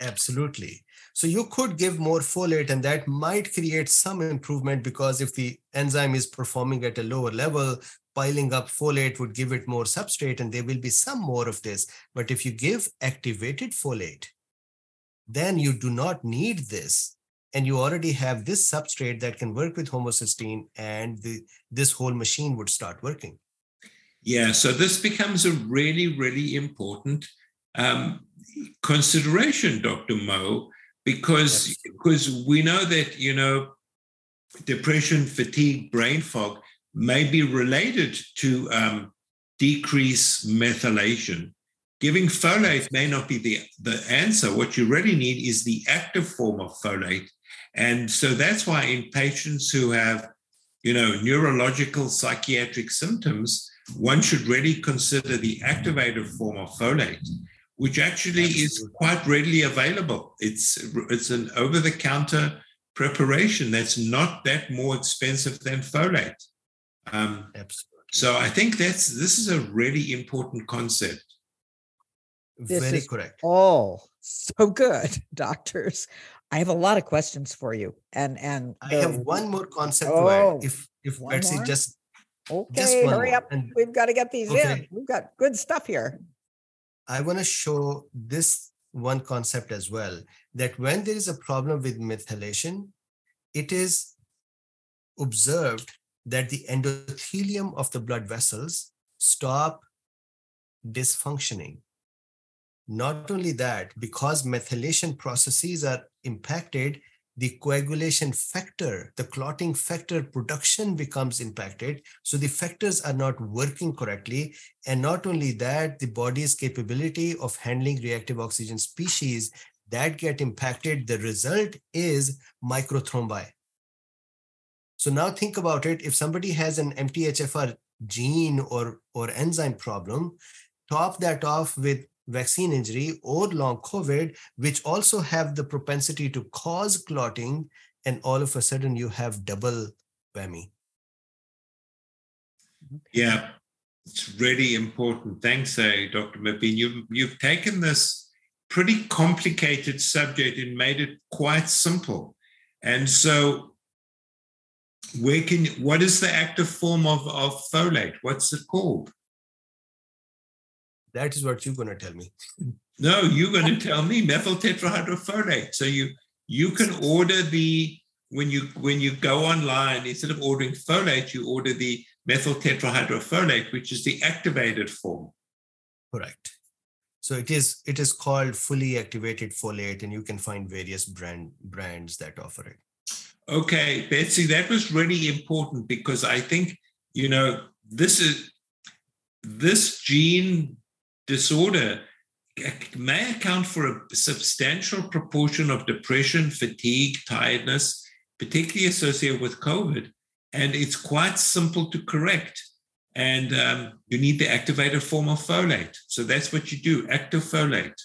Absolutely. So you could give more folate, and that might create some improvement because if the enzyme is performing at a lower level, piling up folate would give it more substrate, and there will be some more of this. But if you give activated folate, then you do not need this and you already have this substrate that can work with homocysteine and the, this whole machine would start working. Yeah so this becomes a really really important um, consideration dr mo because because we know that you know depression fatigue brain fog may be related to um, decrease methylation. Giving folate may not be the, the answer. What you really need is the active form of folate and so that's why in patients who have, you know, neurological psychiatric symptoms, one should really consider the activated form of folate, which actually Absolutely. is quite readily available. It's it's an over-the-counter preparation that's not that more expensive than folate. Um, Absolutely. So I think that's this is a really important concept. This Very is correct. all so good, doctors. I have a lot of questions for you. And and I have one more concept Oh, add. If Betsy more? just Okay, one hurry more, up. and- We've got to get these in. Okay. We've got good stuff here. I want to show this one concept as well that when there is a problem with methylation, it is observed that the endothelium of the blood vessels stop dysfunctioning. Not only that, because methylation processes are impacted, the coagulation factor, the clotting factor production becomes impacted. So the factors are not working correctly. And not only that, the body's capability of handling reactive oxygen species that get impacted. The result is microthrombi. So now think about it. If somebody has an MTHFR gene or, or enzyme problem, top that off with vaccine injury or long COVID, which also have the propensity to cause clotting, and all of a sudden you have double whammy. Yeah, it's really important. Thanks, uh, Dr. Mobeen. You've, you've taken this pretty complicated subject and made it quite simple. And so, where can what is the active form of, of folate? What's it called? That is what you're going to tell me. No, you're going to tell me methyl tetrahydrofolate. So you you can order the when you when you go online instead of ordering folate, you order the methyl tetrahydrofolate, which is the activated form. Correct. So it is it is called fully activated folate, and you can find various brand brands that offer it. Okay, Betsy, that was really important because I think you know this is this gene disorder may account for a substantial proportion of depression, fatigue, tiredness, particularly associated with COVID. And it's quite simple to correct. And um, you need the activated form of folate. So that's what you do active folate.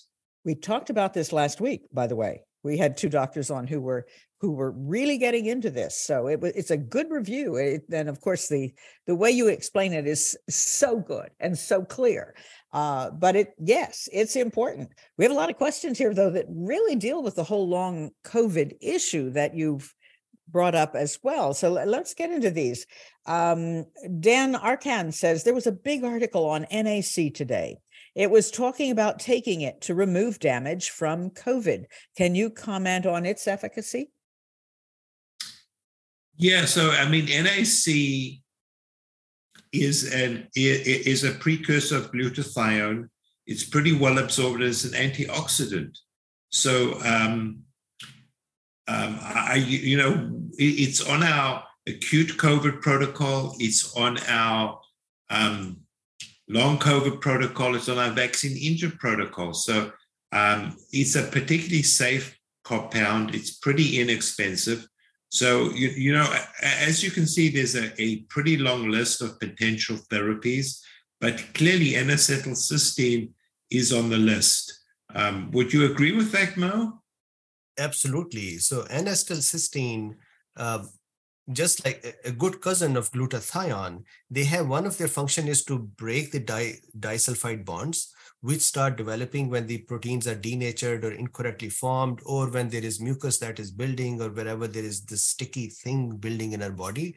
We talked about this last week, by the way. We had two doctors on who were who were really getting into this. So it was it's a good review. It, and of course, the the way you explain it is so good and so clear. Uh, but it yes, it's important. We have a lot of questions here though that really deal with the whole long COVID issue that you've brought up as well. So let's get into these. Um, Dan Arkan says there was a big article on NAC today. It was talking about taking it to remove damage from COVID. Can you comment on its efficacy? Yeah, so I mean, NAC is an is a precursor of glutathione. It's pretty well absorbed as an antioxidant. So, um, um, I you know it's on our acute COVID protocol. It's on our um, long COVID protocol. It's on our vaccine injury protocol. So um, it's a particularly safe compound. It's pretty inexpensive. So, you, you know, as you can see, there's a, a pretty long list of potential therapies, but clearly N-acetylcysteine is on the list. Um, would you agree with that, Mo? Absolutely. So N-acetylcysteine, uh, just like a good cousin of glutathione, they have one of their function is to break the di- disulfide bonds, which start developing when the proteins are denatured or incorrectly formed, or when there is mucus that is building, or wherever there is this sticky thing building in our body.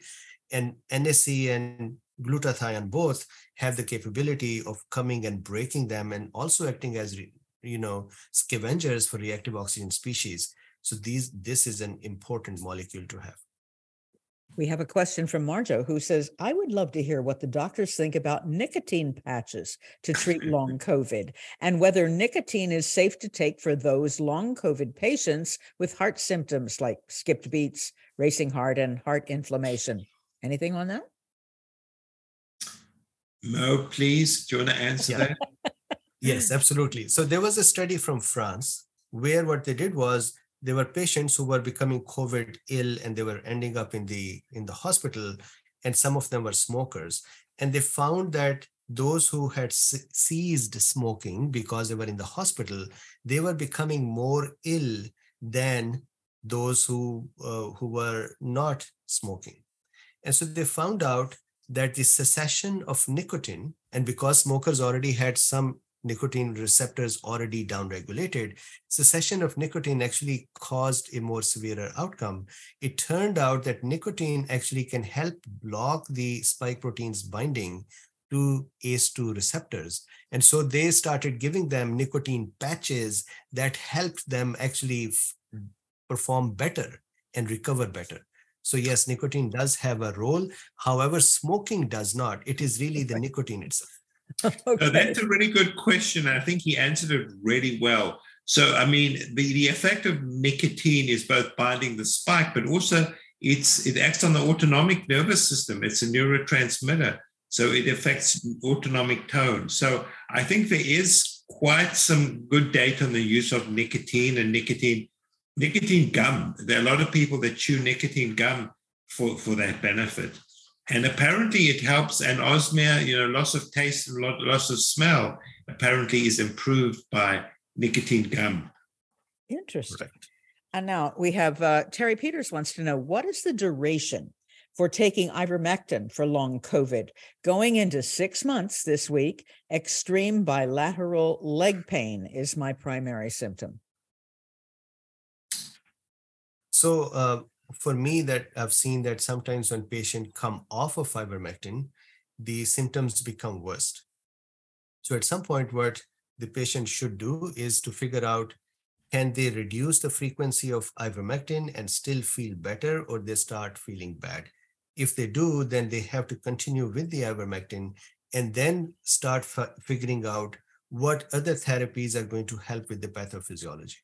And NAC and glutathione both have the capability of coming and breaking them and also acting as you know scavengers for reactive oxygen species so these this is an important molecule to have we have a question from Marjo who says, I would love to hear what the doctors think about nicotine patches to treat long COVID and whether nicotine is safe to take for those long COVID patients with heart symptoms like skipped beats, racing heart, and heart inflammation. Anything on that? Mo, please, do you want to answer Yeah. that? yes absolutely so there was a study from france where what they did was there were patients who were becoming covid ill and they were ending up in the in the hospital and some of them were smokers. And they found that those who had ceased smoking because they were in the hospital they were becoming more ill than those who uh, who were not smoking. And so they found out that the cessation of nicotine, and because smokers already had some nicotine receptors already downregulated, cessation of nicotine actually caused a more severe outcome. It turned out that nicotine actually can help block the spike protein's binding to ACE2 receptors. And so they started giving them nicotine patches that helped them actually f- perform better and recover better. So, yes, nicotine does have a role. However, smoking does not. It is really the nicotine itself. okay. that's a really good question. I think he answered it really well. So, I mean, the, the effect of nicotine is both binding the spike, but also it's it acts on the autonomic nervous system. It's a neurotransmitter. So it affects autonomic tone. So I think there is quite some good data on the use of nicotine and nicotine nicotine gum. There are a lot of people that chew nicotine gum for, for that benefit. And apparently it helps anosmia, you know, loss of taste and loss of smell apparently is improved by nicotine gum. Interesting. Right. And now we have uh, Terry Peters wants to know what is the duration for taking ivermectin for long COVID. Going into six months this week, extreme bilateral leg pain is my primary symptom. So, uh, for me, that I've seen that sometimes when patients come off of ivermectin, the symptoms become worse. So, at some point, what the patient should do is to figure out can they reduce the frequency of ivermectin and still feel better, or they start feeling bad? if they do, then they have to continue with the ivermectin and then start f- figuring out what other therapies are going to help with the pathophysiology.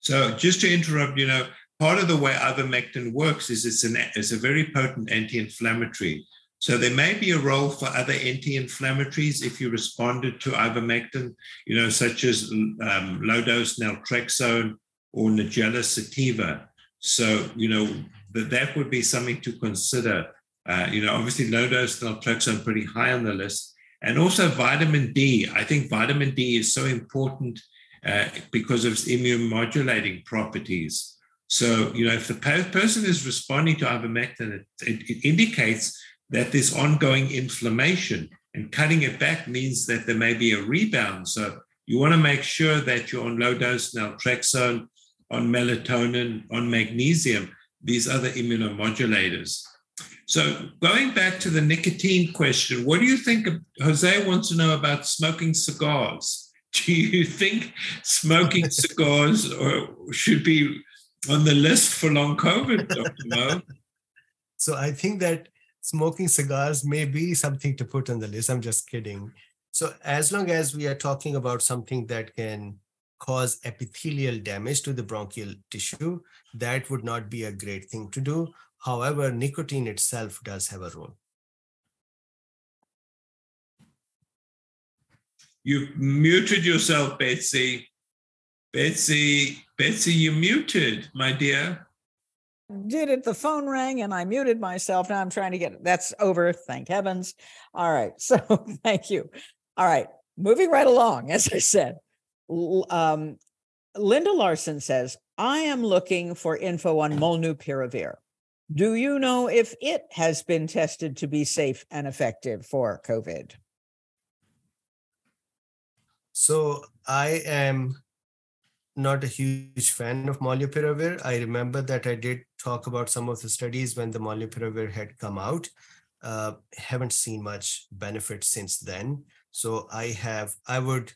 So, just to interrupt, you know, part of the way ivermectin works is it's, an, it's a very potent anti inflammatory. So, there may be a role for other anti inflammatories if you responded to ivermectin, you know, such as um, low dose naltrexone or Nigella sativa. So, you know, that that would be something to consider. Uh, you know, obviously low dose naltrexone pretty high on the list, and also vitamin D. I think vitamin D is so important uh, because of its immune modulating properties. So, you know, if the person is responding to ivermectin, it, it, it indicates that there's ongoing inflammation, and cutting it back means that there may be a rebound. So, you want to make sure that you're on low dose naltrexone, on melatonin, on magnesium, these other immunomodulators. So going back to the nicotine question, what do you think? Jose wants to know about smoking cigars. Do you think smoking cigars or should be on the list for long COVID, Dr. Mo? So I think that smoking cigars may be something to put on the list. I'm just kidding. So as long as we are talking about something that can cause epithelial damage to the bronchial tissue, that would not be a great thing to do. However, nicotine itself does have a role. You've muted yourself, Betsy. Betsy, Betsy, you muted, my dear. Did it? The phone rang and I muted myself. Now I'm trying to get it. That's over. Thank heavens. All right. So thank you. All right. Moving right along, as I said um, Linda Larson says, I am looking for info on molnupiravir. Do you know if it has been tested to be safe and effective for COVID? So I am not a huge fan of molnupiravir. I remember that I did talk about some of the studies when the molnupiravir had come out. Uh, haven't seen much benefit since then. So I have, I would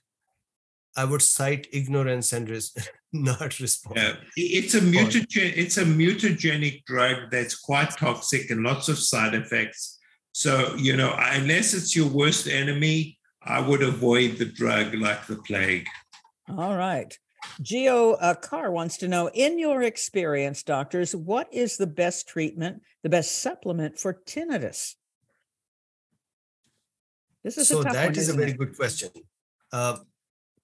I would cite ignorance and res- not respond. Yeah. It's a mutagen. It's a mutagenic drug that's quite toxic and lots of side effects. So you know, unless it's your worst enemy, I would avoid the drug like the plague. All right. Geo uh, Carr wants to know, in your experience, doctors, what is the best treatment, the best supplement for tinnitus? This is so that one, is a very it? good question. Uh,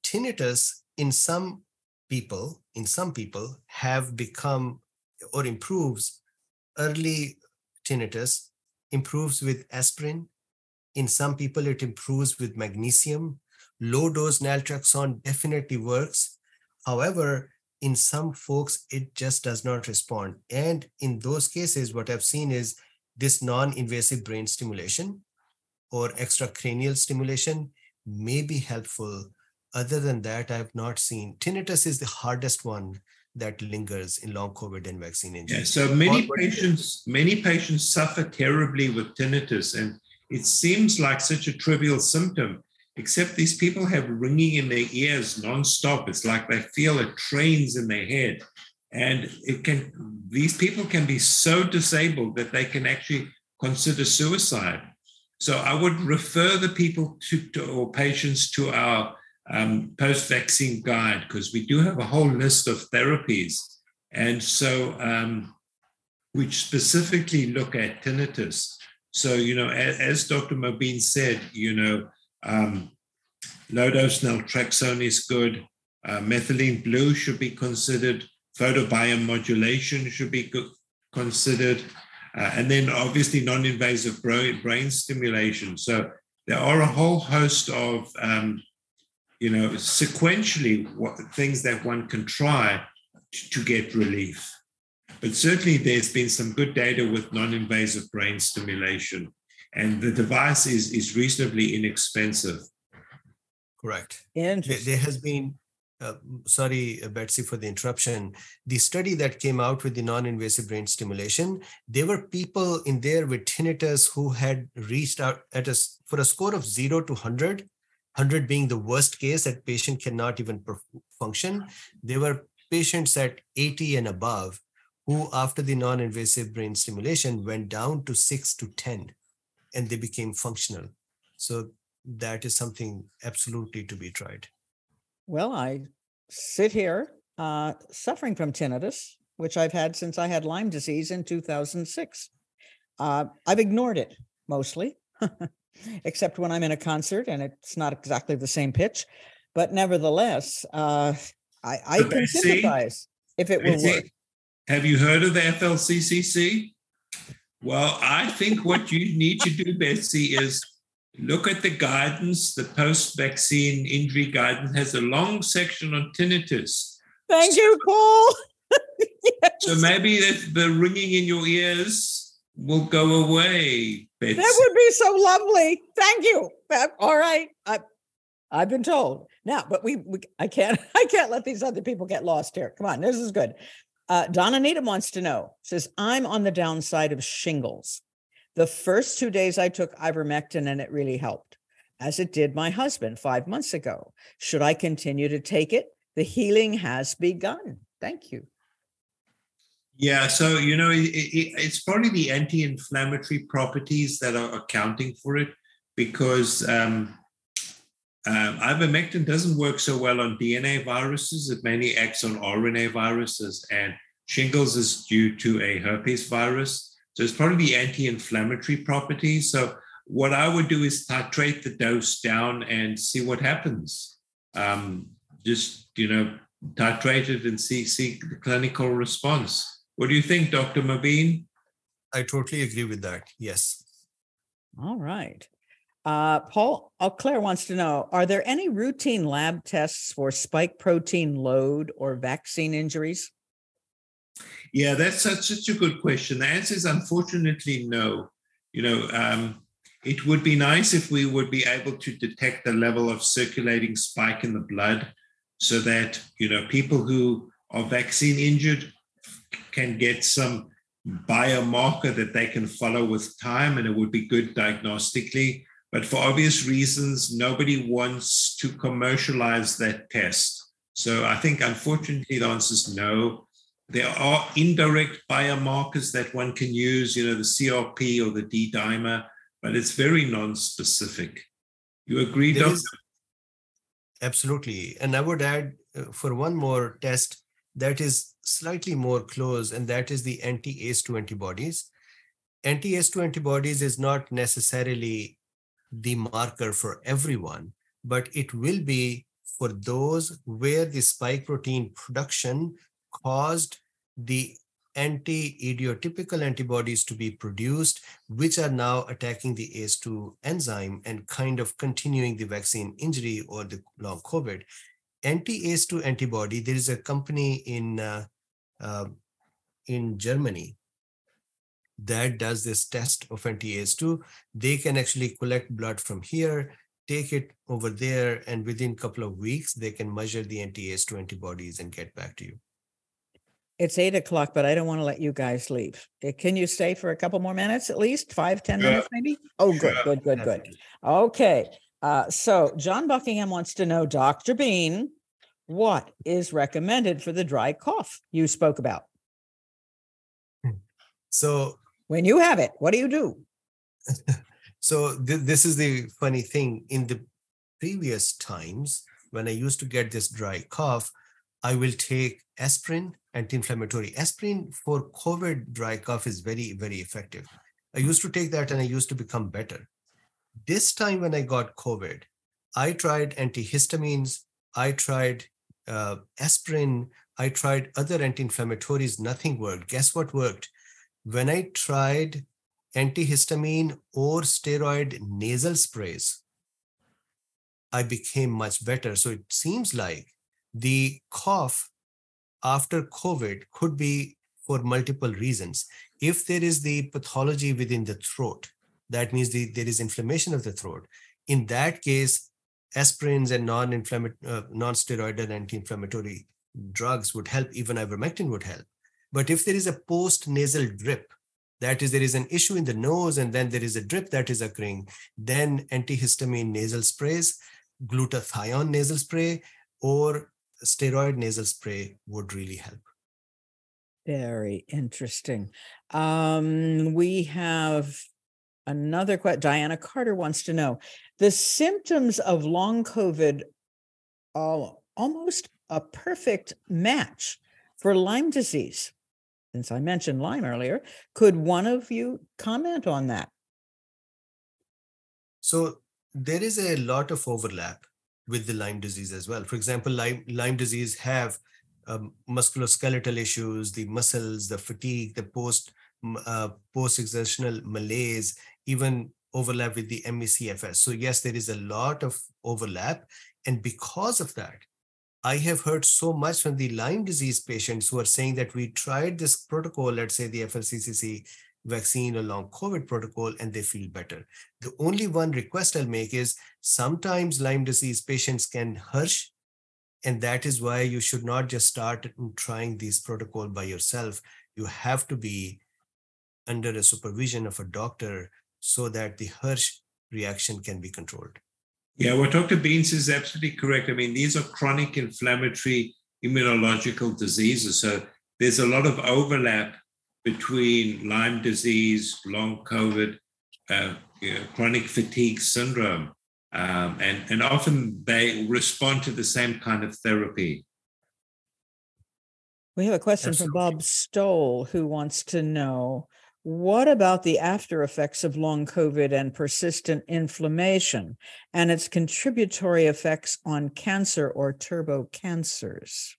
tinnitus in some people, in some people, have become or improves early tinnitus, improves with aspirin. In some people, it improves with magnesium. Low dose naltrexone definitely works. However, in some folks, it just does not respond. And in those cases, what I've seen is this non-invasive brain stimulation or extracranial stimulation may be helpful. Other than that, I have not seen tinnitus is the hardest one that lingers in long COVID and vaccine injury. Yeah, so many patients, many patients suffer terribly with tinnitus, and it seems like such a trivial symptom, except these people have ringing in their ears nonstop. It's like they feel it trains in their head. And it can these people can be so disabled that they can actually consider suicide. So I would refer the people to, to or patients to our um, post-vaccine guide because we do have a whole list of therapies, and so um, which specifically look at tinnitus. So you know, as, as Dr. Mobeen said, you know, um, low dose naltrexone is good. Uh, methylene blue should be considered. Photobiomodulation should be considered. Uh, and then obviously non-invasive brain, brain stimulation. So there are a whole host of um, you know, sequentially what things that one can try to, to get relief. But certainly there's been some good data with non-invasive brain stimulation, and the device is, is reasonably inexpensive. Correct. And there has been uh, sorry, uh, Betsy, for the interruption. The study that came out with the non-invasive brain stimulation, there were people in there with tinnitus who had reached out at a for a score of zero to hundred. 100 being the worst case that patient cannot even function. There were patients at 80 and above who, after the non-invasive brain stimulation, went down to six to 10, and they became functional. So that is something absolutely to be tried. Well, I sit here uh, suffering from tinnitus, which I've had since I had Lyme disease in 2006. Uh, I've ignored it mostly. except when I'm in a concert and it's not exactly the same pitch. But nevertheless, uh, I, I can sympathize if it will work. Have you heard of the FLCCC? Well, I think what you need to do, Betsy, is look at the guidance. The post vaccine injury guidance has a long section on tinnitus. Thank you, Paul. yes. So maybe the, the ringing in your ears will go away. Betsy. That would be so lovely. Thank you. All right. I, I've been told now, but we, we, I can't, I can't let these other people get lost here. Come on, this is good. Uh, Donna Needham wants to know. Says I'm on the downside of shingles. The first two days I took ivermectin and it really helped, as it did my husband five months ago. Should I continue to take it? The healing has begun. Thank you. Yeah, so you know, it, it, it's probably the anti-inflammatory properties that are accounting for it, because um, um, ivermectin doesn't work so well on DNA viruses. It mainly acts on RNA viruses, and shingles is due to a herpes virus. So it's probably the anti-inflammatory properties. So what I would do is titrate the dose down and see what happens. Um, just you know, titrate it and see see the clinical response. What do you think, Dr. Mobeen? I totally agree with that. Yes. All right. Uh, Paul, oh, Claire wants to know Are there any routine lab tests for spike protein load or vaccine injuries? Yeah, that's such, such a good question. The answer is unfortunately no. You know, um, it would be nice if we would be able to detect the level of circulating spike in the blood so that, you know, people who are vaccine injured can get some biomarker that they can follow with time and it would be good diagnostically. But for obvious reasons, nobody wants to commercialize that test. So I think, unfortunately, the answer is no. There are indirect biomarkers that one can use, you know, the CRP or the D dimer, but it's very non-specific. You agree, there Doctor? Is, absolutely. And I would add uh, for one more test that is slightly more close, and that is the anti-ACE2 antibodies. Anti-ACE2 antibodies is not necessarily the marker for everyone, but it will be for those where the spike protein production caused the anti-idiotypical antibodies to be produced, which are now attacking the ACE2 enzyme and kind of continuing the vaccine injury or the long COVID. Anti-ACE2 antibody, there is a company in uh, uh, in Germany that does this test of anti-ACE2, they can actually collect blood from here, take it over there, and within a couple of weeks, they can measure the anti-ACE2 antibodies and get back to you. It's eight o'clock, but I don't want to let you guys leave. Eh, Can you stay for a couple more minutes at least? Five, ten Sure. minutes maybe? Oh, good, Sure. good, good, good. Okay. Uh, so John Buckingham wants to know, Dr. Been, what is recommended for the dry cough you spoke about? So When you have it, what do you do? So th- this is the funny thing. In the previous times, when I used to get this dry cough, I will take aspirin, anti-inflammatory. Aspirin for COVID dry cough is very, very effective. I used to take that and I used to become better. This time when I got COVID, I tried antihistamines, I tried uh, aspirin, I tried other anti-inflammatories, nothing worked. Guess what worked? When I tried antihistamine or steroid nasal sprays, I became much better. So it seems like the cough after COVID could be for multiple reasons. If there is the pathology within the throat, that means the, there is inflammation of the throat. In that case, aspirins and non-inflammatory, uh, non-steroidal anti-inflammatory drugs would help. Even ivermectin would help. But if there is a post-nasal drip, that is, there is an issue in the nose and then there is a drip that is occurring, then antihistamine nasal sprays, glutathione nasal spray, or steroid nasal spray would really help. Very interesting. Um, we have another question. Diana Carter wants to know the symptoms of long COVID are almost a perfect match for Lyme disease. Since I mentioned Lyme earlier, could one of you comment on that? So there is a lot of overlap with the Lyme disease as well. For example, Lyme, Lyme disease have um, musculoskeletal issues, the muscles, the fatigue, the post uh, post exertional malaise, even overlap with the ME/CFS. So yes, there is a lot of overlap, and because of that, I have heard so much from the Lyme disease patients who are saying that we tried this protocol, let's say the FLCCC vaccine or long COVID protocol, and they feel better. The only one request I'll make is sometimes Lyme disease patients can herx, and that is why you should not just start trying these protocol by yourself. You have to be under a supervision of a doctor so that the herx reaction can be controlled. Yeah, what Dr. Been's is absolutely correct. I mean, these are chronic inflammatory immunological diseases. So there's a lot of overlap between Lyme disease, long COVID, uh, you know, chronic fatigue syndrome. Um, and, and often they respond to the same kind of therapy. We have a question from Bob Stoll who wants to know what about the after effects of long COVID and persistent inflammation and its contributory effects on cancer or turbo cancers?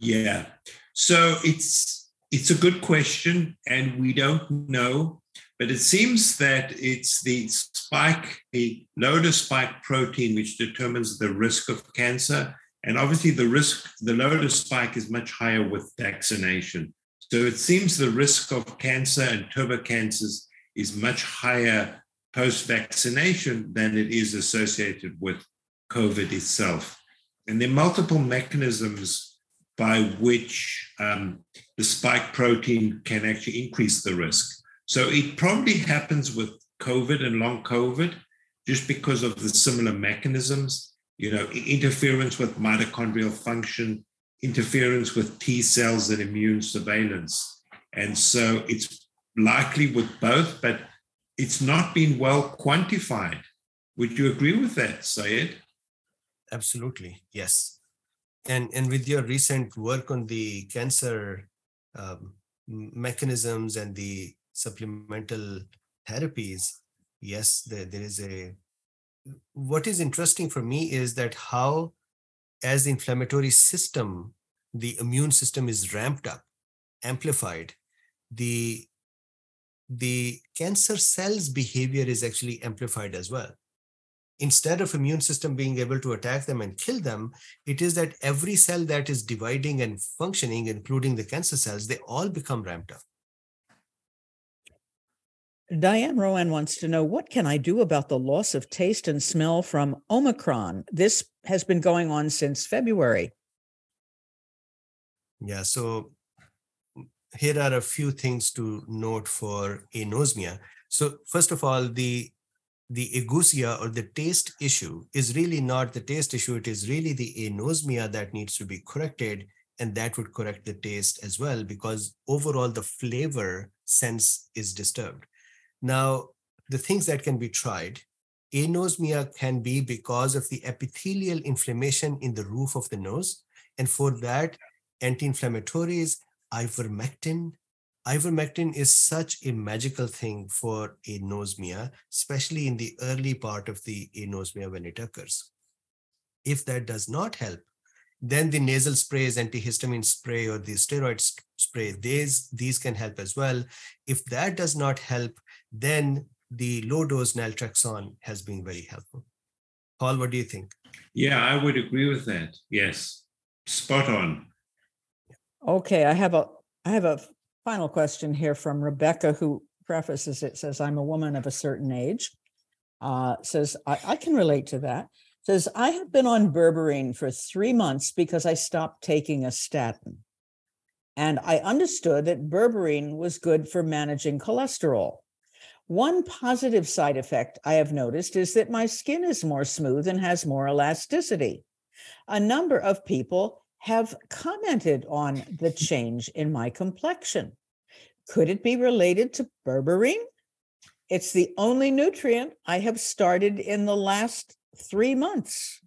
Yeah. So it's it's a good question, and we don't know, but it seems that it's the spike, the loader spike protein, which determines the risk of cancer. And obviously, the risk, the loader spike is much higher with vaccination. So it seems the risk of cancer and turbo cancers is much higher post vaccination than it is associated with COVID itself. And there are multiple mechanisms by which um, the spike protein can actually increase the risk. So it probably happens with COVID and long COVID just because of the similar mechanisms, you know, interference with mitochondrial function, interference with T cells and immune surveillance. And so it's likely with both, but it's not been well quantified. Would you agree with that, Syed? Absolutely, yes. And and with your recent work on the cancer um, mechanisms and the supplemental therapies, yes, there, there is a. What is interesting for me is that how, as the inflammatory system, the immune system is ramped up, amplified, the the cancer cells behavior is actually amplified as well. Instead of immune system being able to attack them and kill them it is that every cell that is dividing and functioning including the cancer cells they all become ramped up Diane Rowan wants to know what can I do about the loss of taste and smell from Omicron? This has been going on since February. Yeah, so mm, here are a few things to note for anosmia. So first of all, the the ageusia or the taste issue is really not the taste issue. It is really the anosmia that needs to be corrected, and that would correct the taste as well because overall the flavor sense is disturbed. Now, the things that can be tried, anosmia can be because of the epithelial inflammation in the roof of the nose, and for that, anti-inflammatories, ivermectin, ivermectin is such a magical thing for anosmia, especially in the early part of the anosmia when it occurs. If that does not help, then the nasal sprays, antihistamine spray, or the steroid spray, these, these can help as well. If that does not help, then the low dose naltrexone has been very helpful. Paul, what do you think? Yeah, I would agree with that. Yes, spot on. Okay, I have a I have a final question here from Rebecca, who prefaces it says, I'm a woman of a certain age. Uh, says, I, I can relate to that. Says, I have been on berberine for three months because I stopped taking a statin. And I understood that berberine was good for managing cholesterol. One positive side effect I have noticed is that my skin is more smooth and has more elasticity. A number of people have commented on the change in my complexion. Could it be related to berberine? It's the only nutrient I have started in the last three months.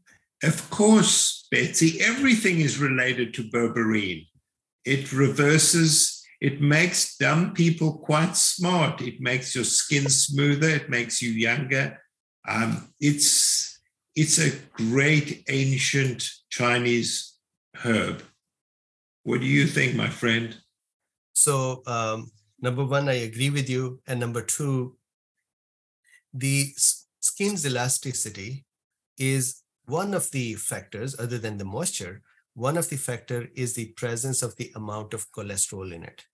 Of course, Betsy, everything is related to berberine. It reverses, it makes dumb people quite smart. It makes your skin smoother, it makes you younger. Um, it's it's a great ancient Chinese herb. What do you think, my friend? So, um, number one, I agree with you. And number two, the skin's elasticity is one of the factors, other than the moisture, one of the factor is the presence of the amount of cholesterol in it.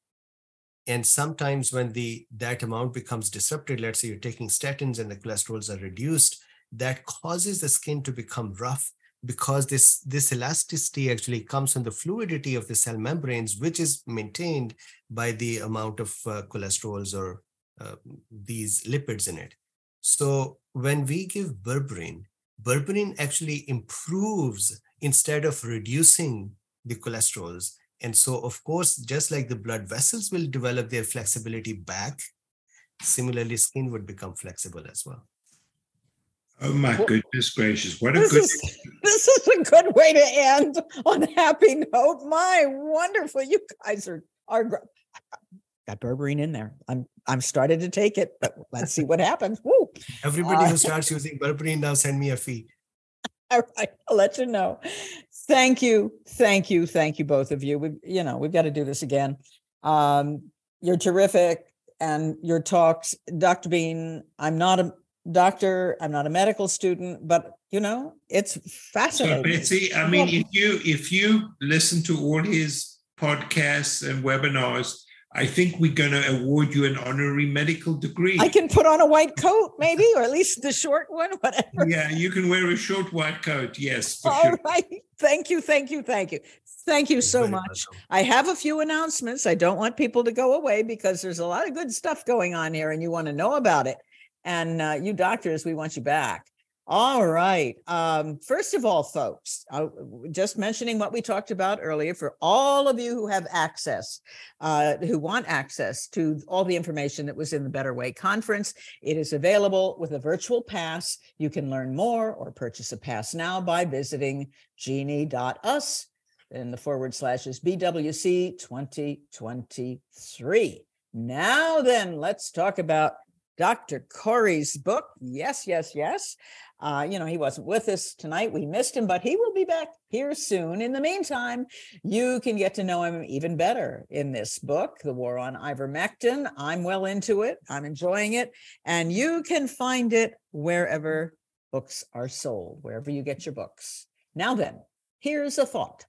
And sometimes when the that amount becomes disrupted, let's say you're taking statins and the cholesterols are reduced, that causes the skin to become rough because this, this elasticity actually comes from the fluidity of the cell membranes, which is maintained by the amount of uh, cholesterols or uh, these lipids in it. So when we give berberine, berberine actually improves instead of reducing the cholesterols. And so, of course, just like the blood vessels will develop their flexibility back, similarly, skin would become flexible as well. Oh my goodness gracious! What a this good. Is, this is a good way to end on a happy note. My wonderful, you guys are are got berberine in there. I'm I'm started to take it, but let's see what happens. Woo! Everybody uh, who starts using berberine now send me a fee. All right, I'll let you know. Thank you, thank you, thank you, both of you. We, you know, we've got to do this again. Um, you're terrific, and your talks, Dr. Been. I'm not a doctor. I'm not a medical student, but you know, it's fascinating. So Betsy, I mean, if you if you listen to all his podcasts and webinars, I think we're going to award you an honorary medical degree. I can put on a white coat, maybe, or at least the short one, whatever. Yeah, you can wear a short white coat. Yes. All sure. right. Thank you. Thank you. Thank you. Thank you so much. I have a few announcements. I don't want people to go away because there's a lot of good stuff going on here and you want to know about it. And uh, you doctors, we want you back. All right. Um, first of all, folks, uh, just mentioning what we talked about earlier for all of you who have access, uh, who want access to all the information that was in the Better Way conference, it is available with a virtual pass. You can learn more or purchase a pass now by visiting geni.us and the forward slash is BWC 2023. Now then, let's talk about Dr. Corey's book. Yes, yes, yes. Uh, you know, he wasn't with us tonight. We missed him, but he will be back here soon. In the meantime, you can get to know him even better in this book, The War on Ivermectin. I'm well into it, I'm enjoying it, and you can find it wherever books are sold, wherever you get your books. Now, then, here's a thought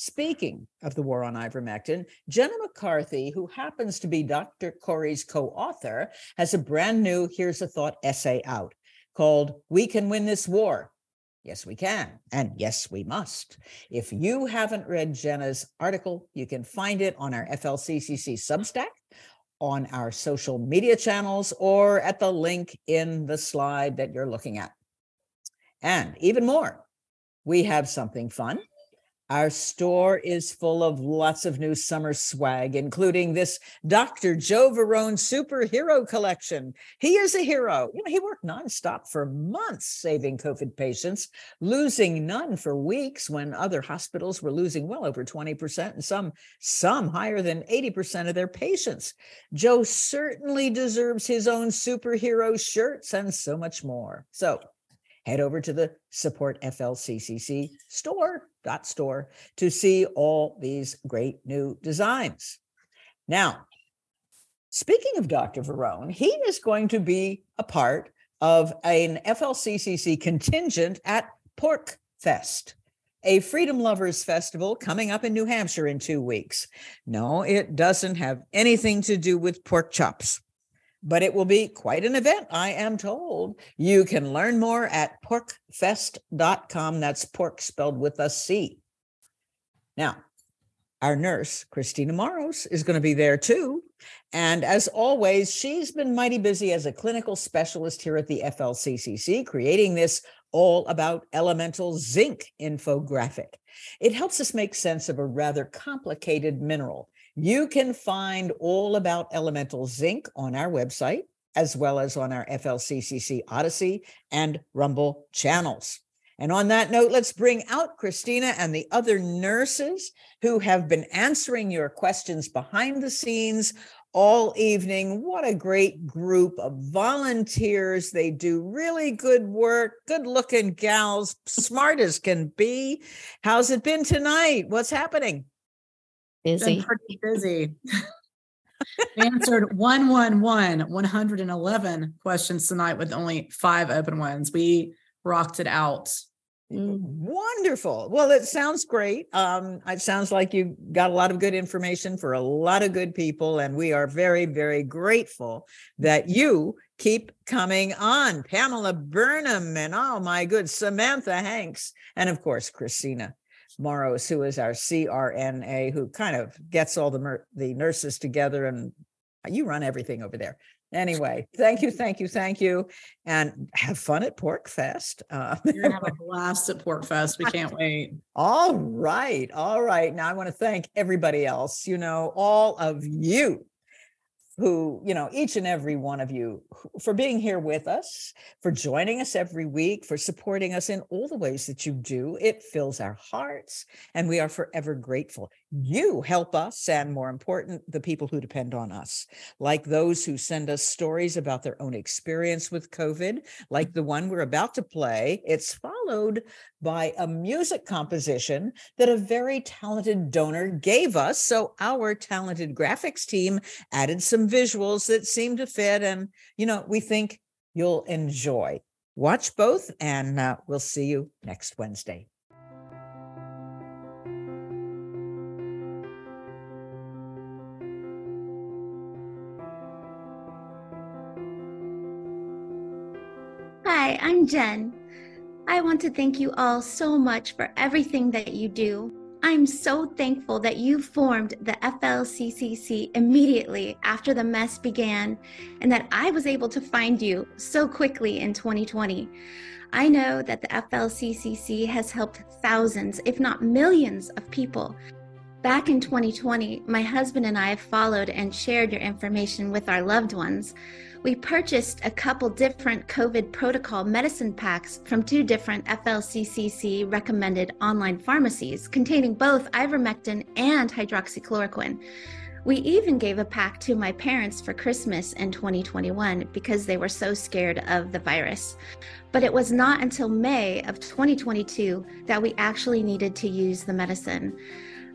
Speaking of the war on ivermectin, Jenna McCarthy, who happens to be Dr. Corey's co author, has a brand new Here's a Thought essay out called We Can Win This War. Yes, we can. And yes, we must. If you haven't read Jenna's article, you can find it on our FLCCC Substack, on our social media channels, or at the link in the slide that you're looking at. And even more, we have something fun our store is full of lots of new summer swag, including this Dr. Joe Varon superhero collection. He is a hero. You know, he worked nonstop for months saving COVID patients, losing none for weeks when other hospitals were losing well over 20% and some some higher than 80% of their patients. Joe certainly deserves his own superhero shirts and so much more. So head over to the support FLCCC store dot store to see all these great new designs. Now, speaking of Dr. Varon, he is going to be a part of an FLCCC contingent at Pork Fest, a Freedom Lovers Festival coming up in New Hampshire in two weeks. No, it doesn't have anything to do with pork chops but it will be quite an event, I am told. You can learn more at porcfest.com. That's pork spelled with a C. Now, our nurse, Christina Maros, is going to be there too. And as always, she's been mighty busy as a clinical specialist here at the FLCCC, creating this all about elemental zinc infographic. It helps us make sense of a rather complicated mineral you can find all about elemental zinc on our website, as well as on our FLCCC Odysee and Rumble channels. And on that note, let's bring out Christina and the other nurses who have been answering your questions behind the scenes all evening. What a great group of volunteers. They do really good work, good looking gals, smart as can be. How's it been tonight? What's happening? Busy. Been pretty busy. answered 111, 111 questions tonight with only five open ones. We rocked it out. Mm, wonderful. Well, it sounds great. Um, it sounds like you got a lot of good information for a lot of good people, and we are very, very grateful that you keep coming on. Pamela Burnham and oh my good Samantha Hanks, and of course Christina Maros, who is our CRNA, who kind of gets all the mer- the nurses together, and you run everything over there. Anyway, thank you, thank you, thank you, and have fun at PorcFest. Uh, You're gonna have a blast at PorcFest. We can't wait. all right, all right. Now I want to thank everybody else. You know, all of you who, you know, each and every one of you for being here with us, for joining us every week, for supporting us in all the ways that you do. It fills our hearts and we are forever grateful. You help us, and more important, the people who depend on us, like those who send us stories about their own experience with COVID, like the one we're about to play. It's followed by a music composition that a very talented donor gave us. So our talented graphics team added some visuals that seem to fit, and, you know, we think you'll enjoy. Watch both, and uh, we'll see you next Wednesday. Hi, I'm Jen. I want to thank you all so much for everything that you do. I'm so thankful that you formed the FLCCC immediately after the mess began and that I was able to find you so quickly in 2020. I know that the FLCCC has helped thousands, if not millions, of people. Back in 2020, my husband and I followed and shared your information with our loved ones we purchased a couple different COVID protocol medicine packs from two different FLCCC recommended online pharmacies containing both ivermectin and hydroxychloroquine. We even gave a pack to my parents for Christmas in 2021 because they were so scared of the virus. But it was not until May of 2022 that we actually needed to use the medicine.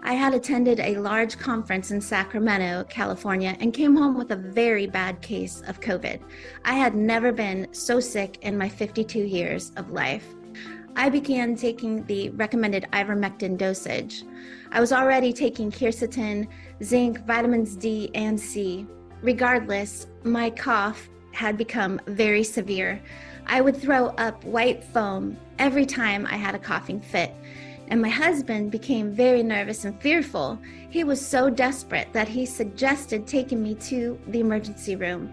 I had attended a large conference in Sacramento, California, and came home with a very bad case of COVID. I had never been so sick in my 52 years of life. I began taking the recommended ivermectin dosage. I was already taking quercetin, zinc, vitamins D, and C. Regardless, my cough had become very severe. I would throw up white foam every time I had a coughing fit. And my husband became very nervous and fearful. He was so desperate that he suggested taking me to the emergency room.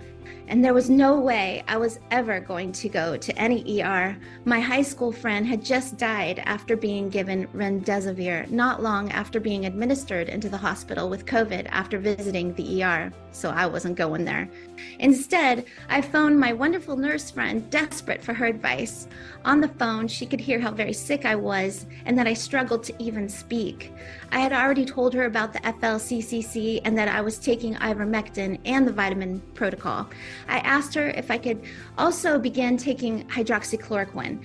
And there was no way I was ever going to go to any ER. My high school friend had just died after being given remdesivir, not long after being administered into the hospital with COVID after visiting the ER. So I wasn't going there. Instead, I phoned my wonderful nurse friend, desperate for her advice. On the phone, she could hear how very sick I was and that I struggled to even speak. I had already told her about the FLCCC and that I was taking ivermectin and the vitamin protocol. I asked her if I could also begin taking hydroxychloroquine.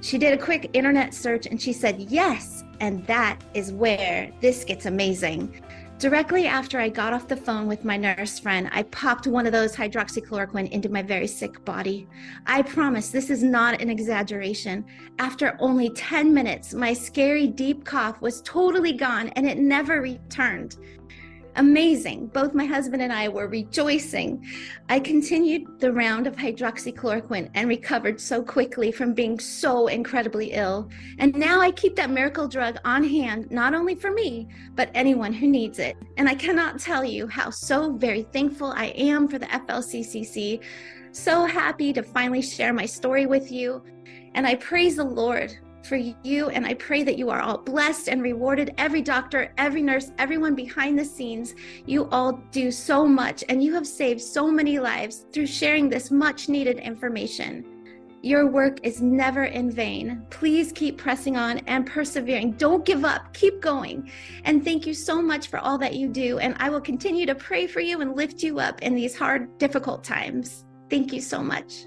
She did a quick internet search and she said yes, and that is where this gets amazing. Directly after I got off the phone with my nurse friend, I popped one of those hydroxychloroquine into my very sick body. I promise this is not an exaggeration. After only 10 minutes, my scary deep cough was totally gone and it never returned amazing. Both my husband and I were rejoicing. I continued the round of hydroxychloroquine and recovered so quickly from being so incredibly ill. And now I keep that miracle drug on hand, not only for me, but anyone who needs it. And I cannot tell you how so very thankful I am for the FLCCC. So happy to finally share my story with you. And I praise the Lord for you. And I pray that you are all blessed and rewarded. Every doctor, every nurse, everyone behind the scenes, you all do so much and you have saved so many lives through sharing this much needed information. Your work is never in vain. Please keep pressing on and persevering. Don't give up. Keep going. And thank you so much for all that you do. And I will continue to pray for you and lift you up in these hard, difficult times. Thank you so much.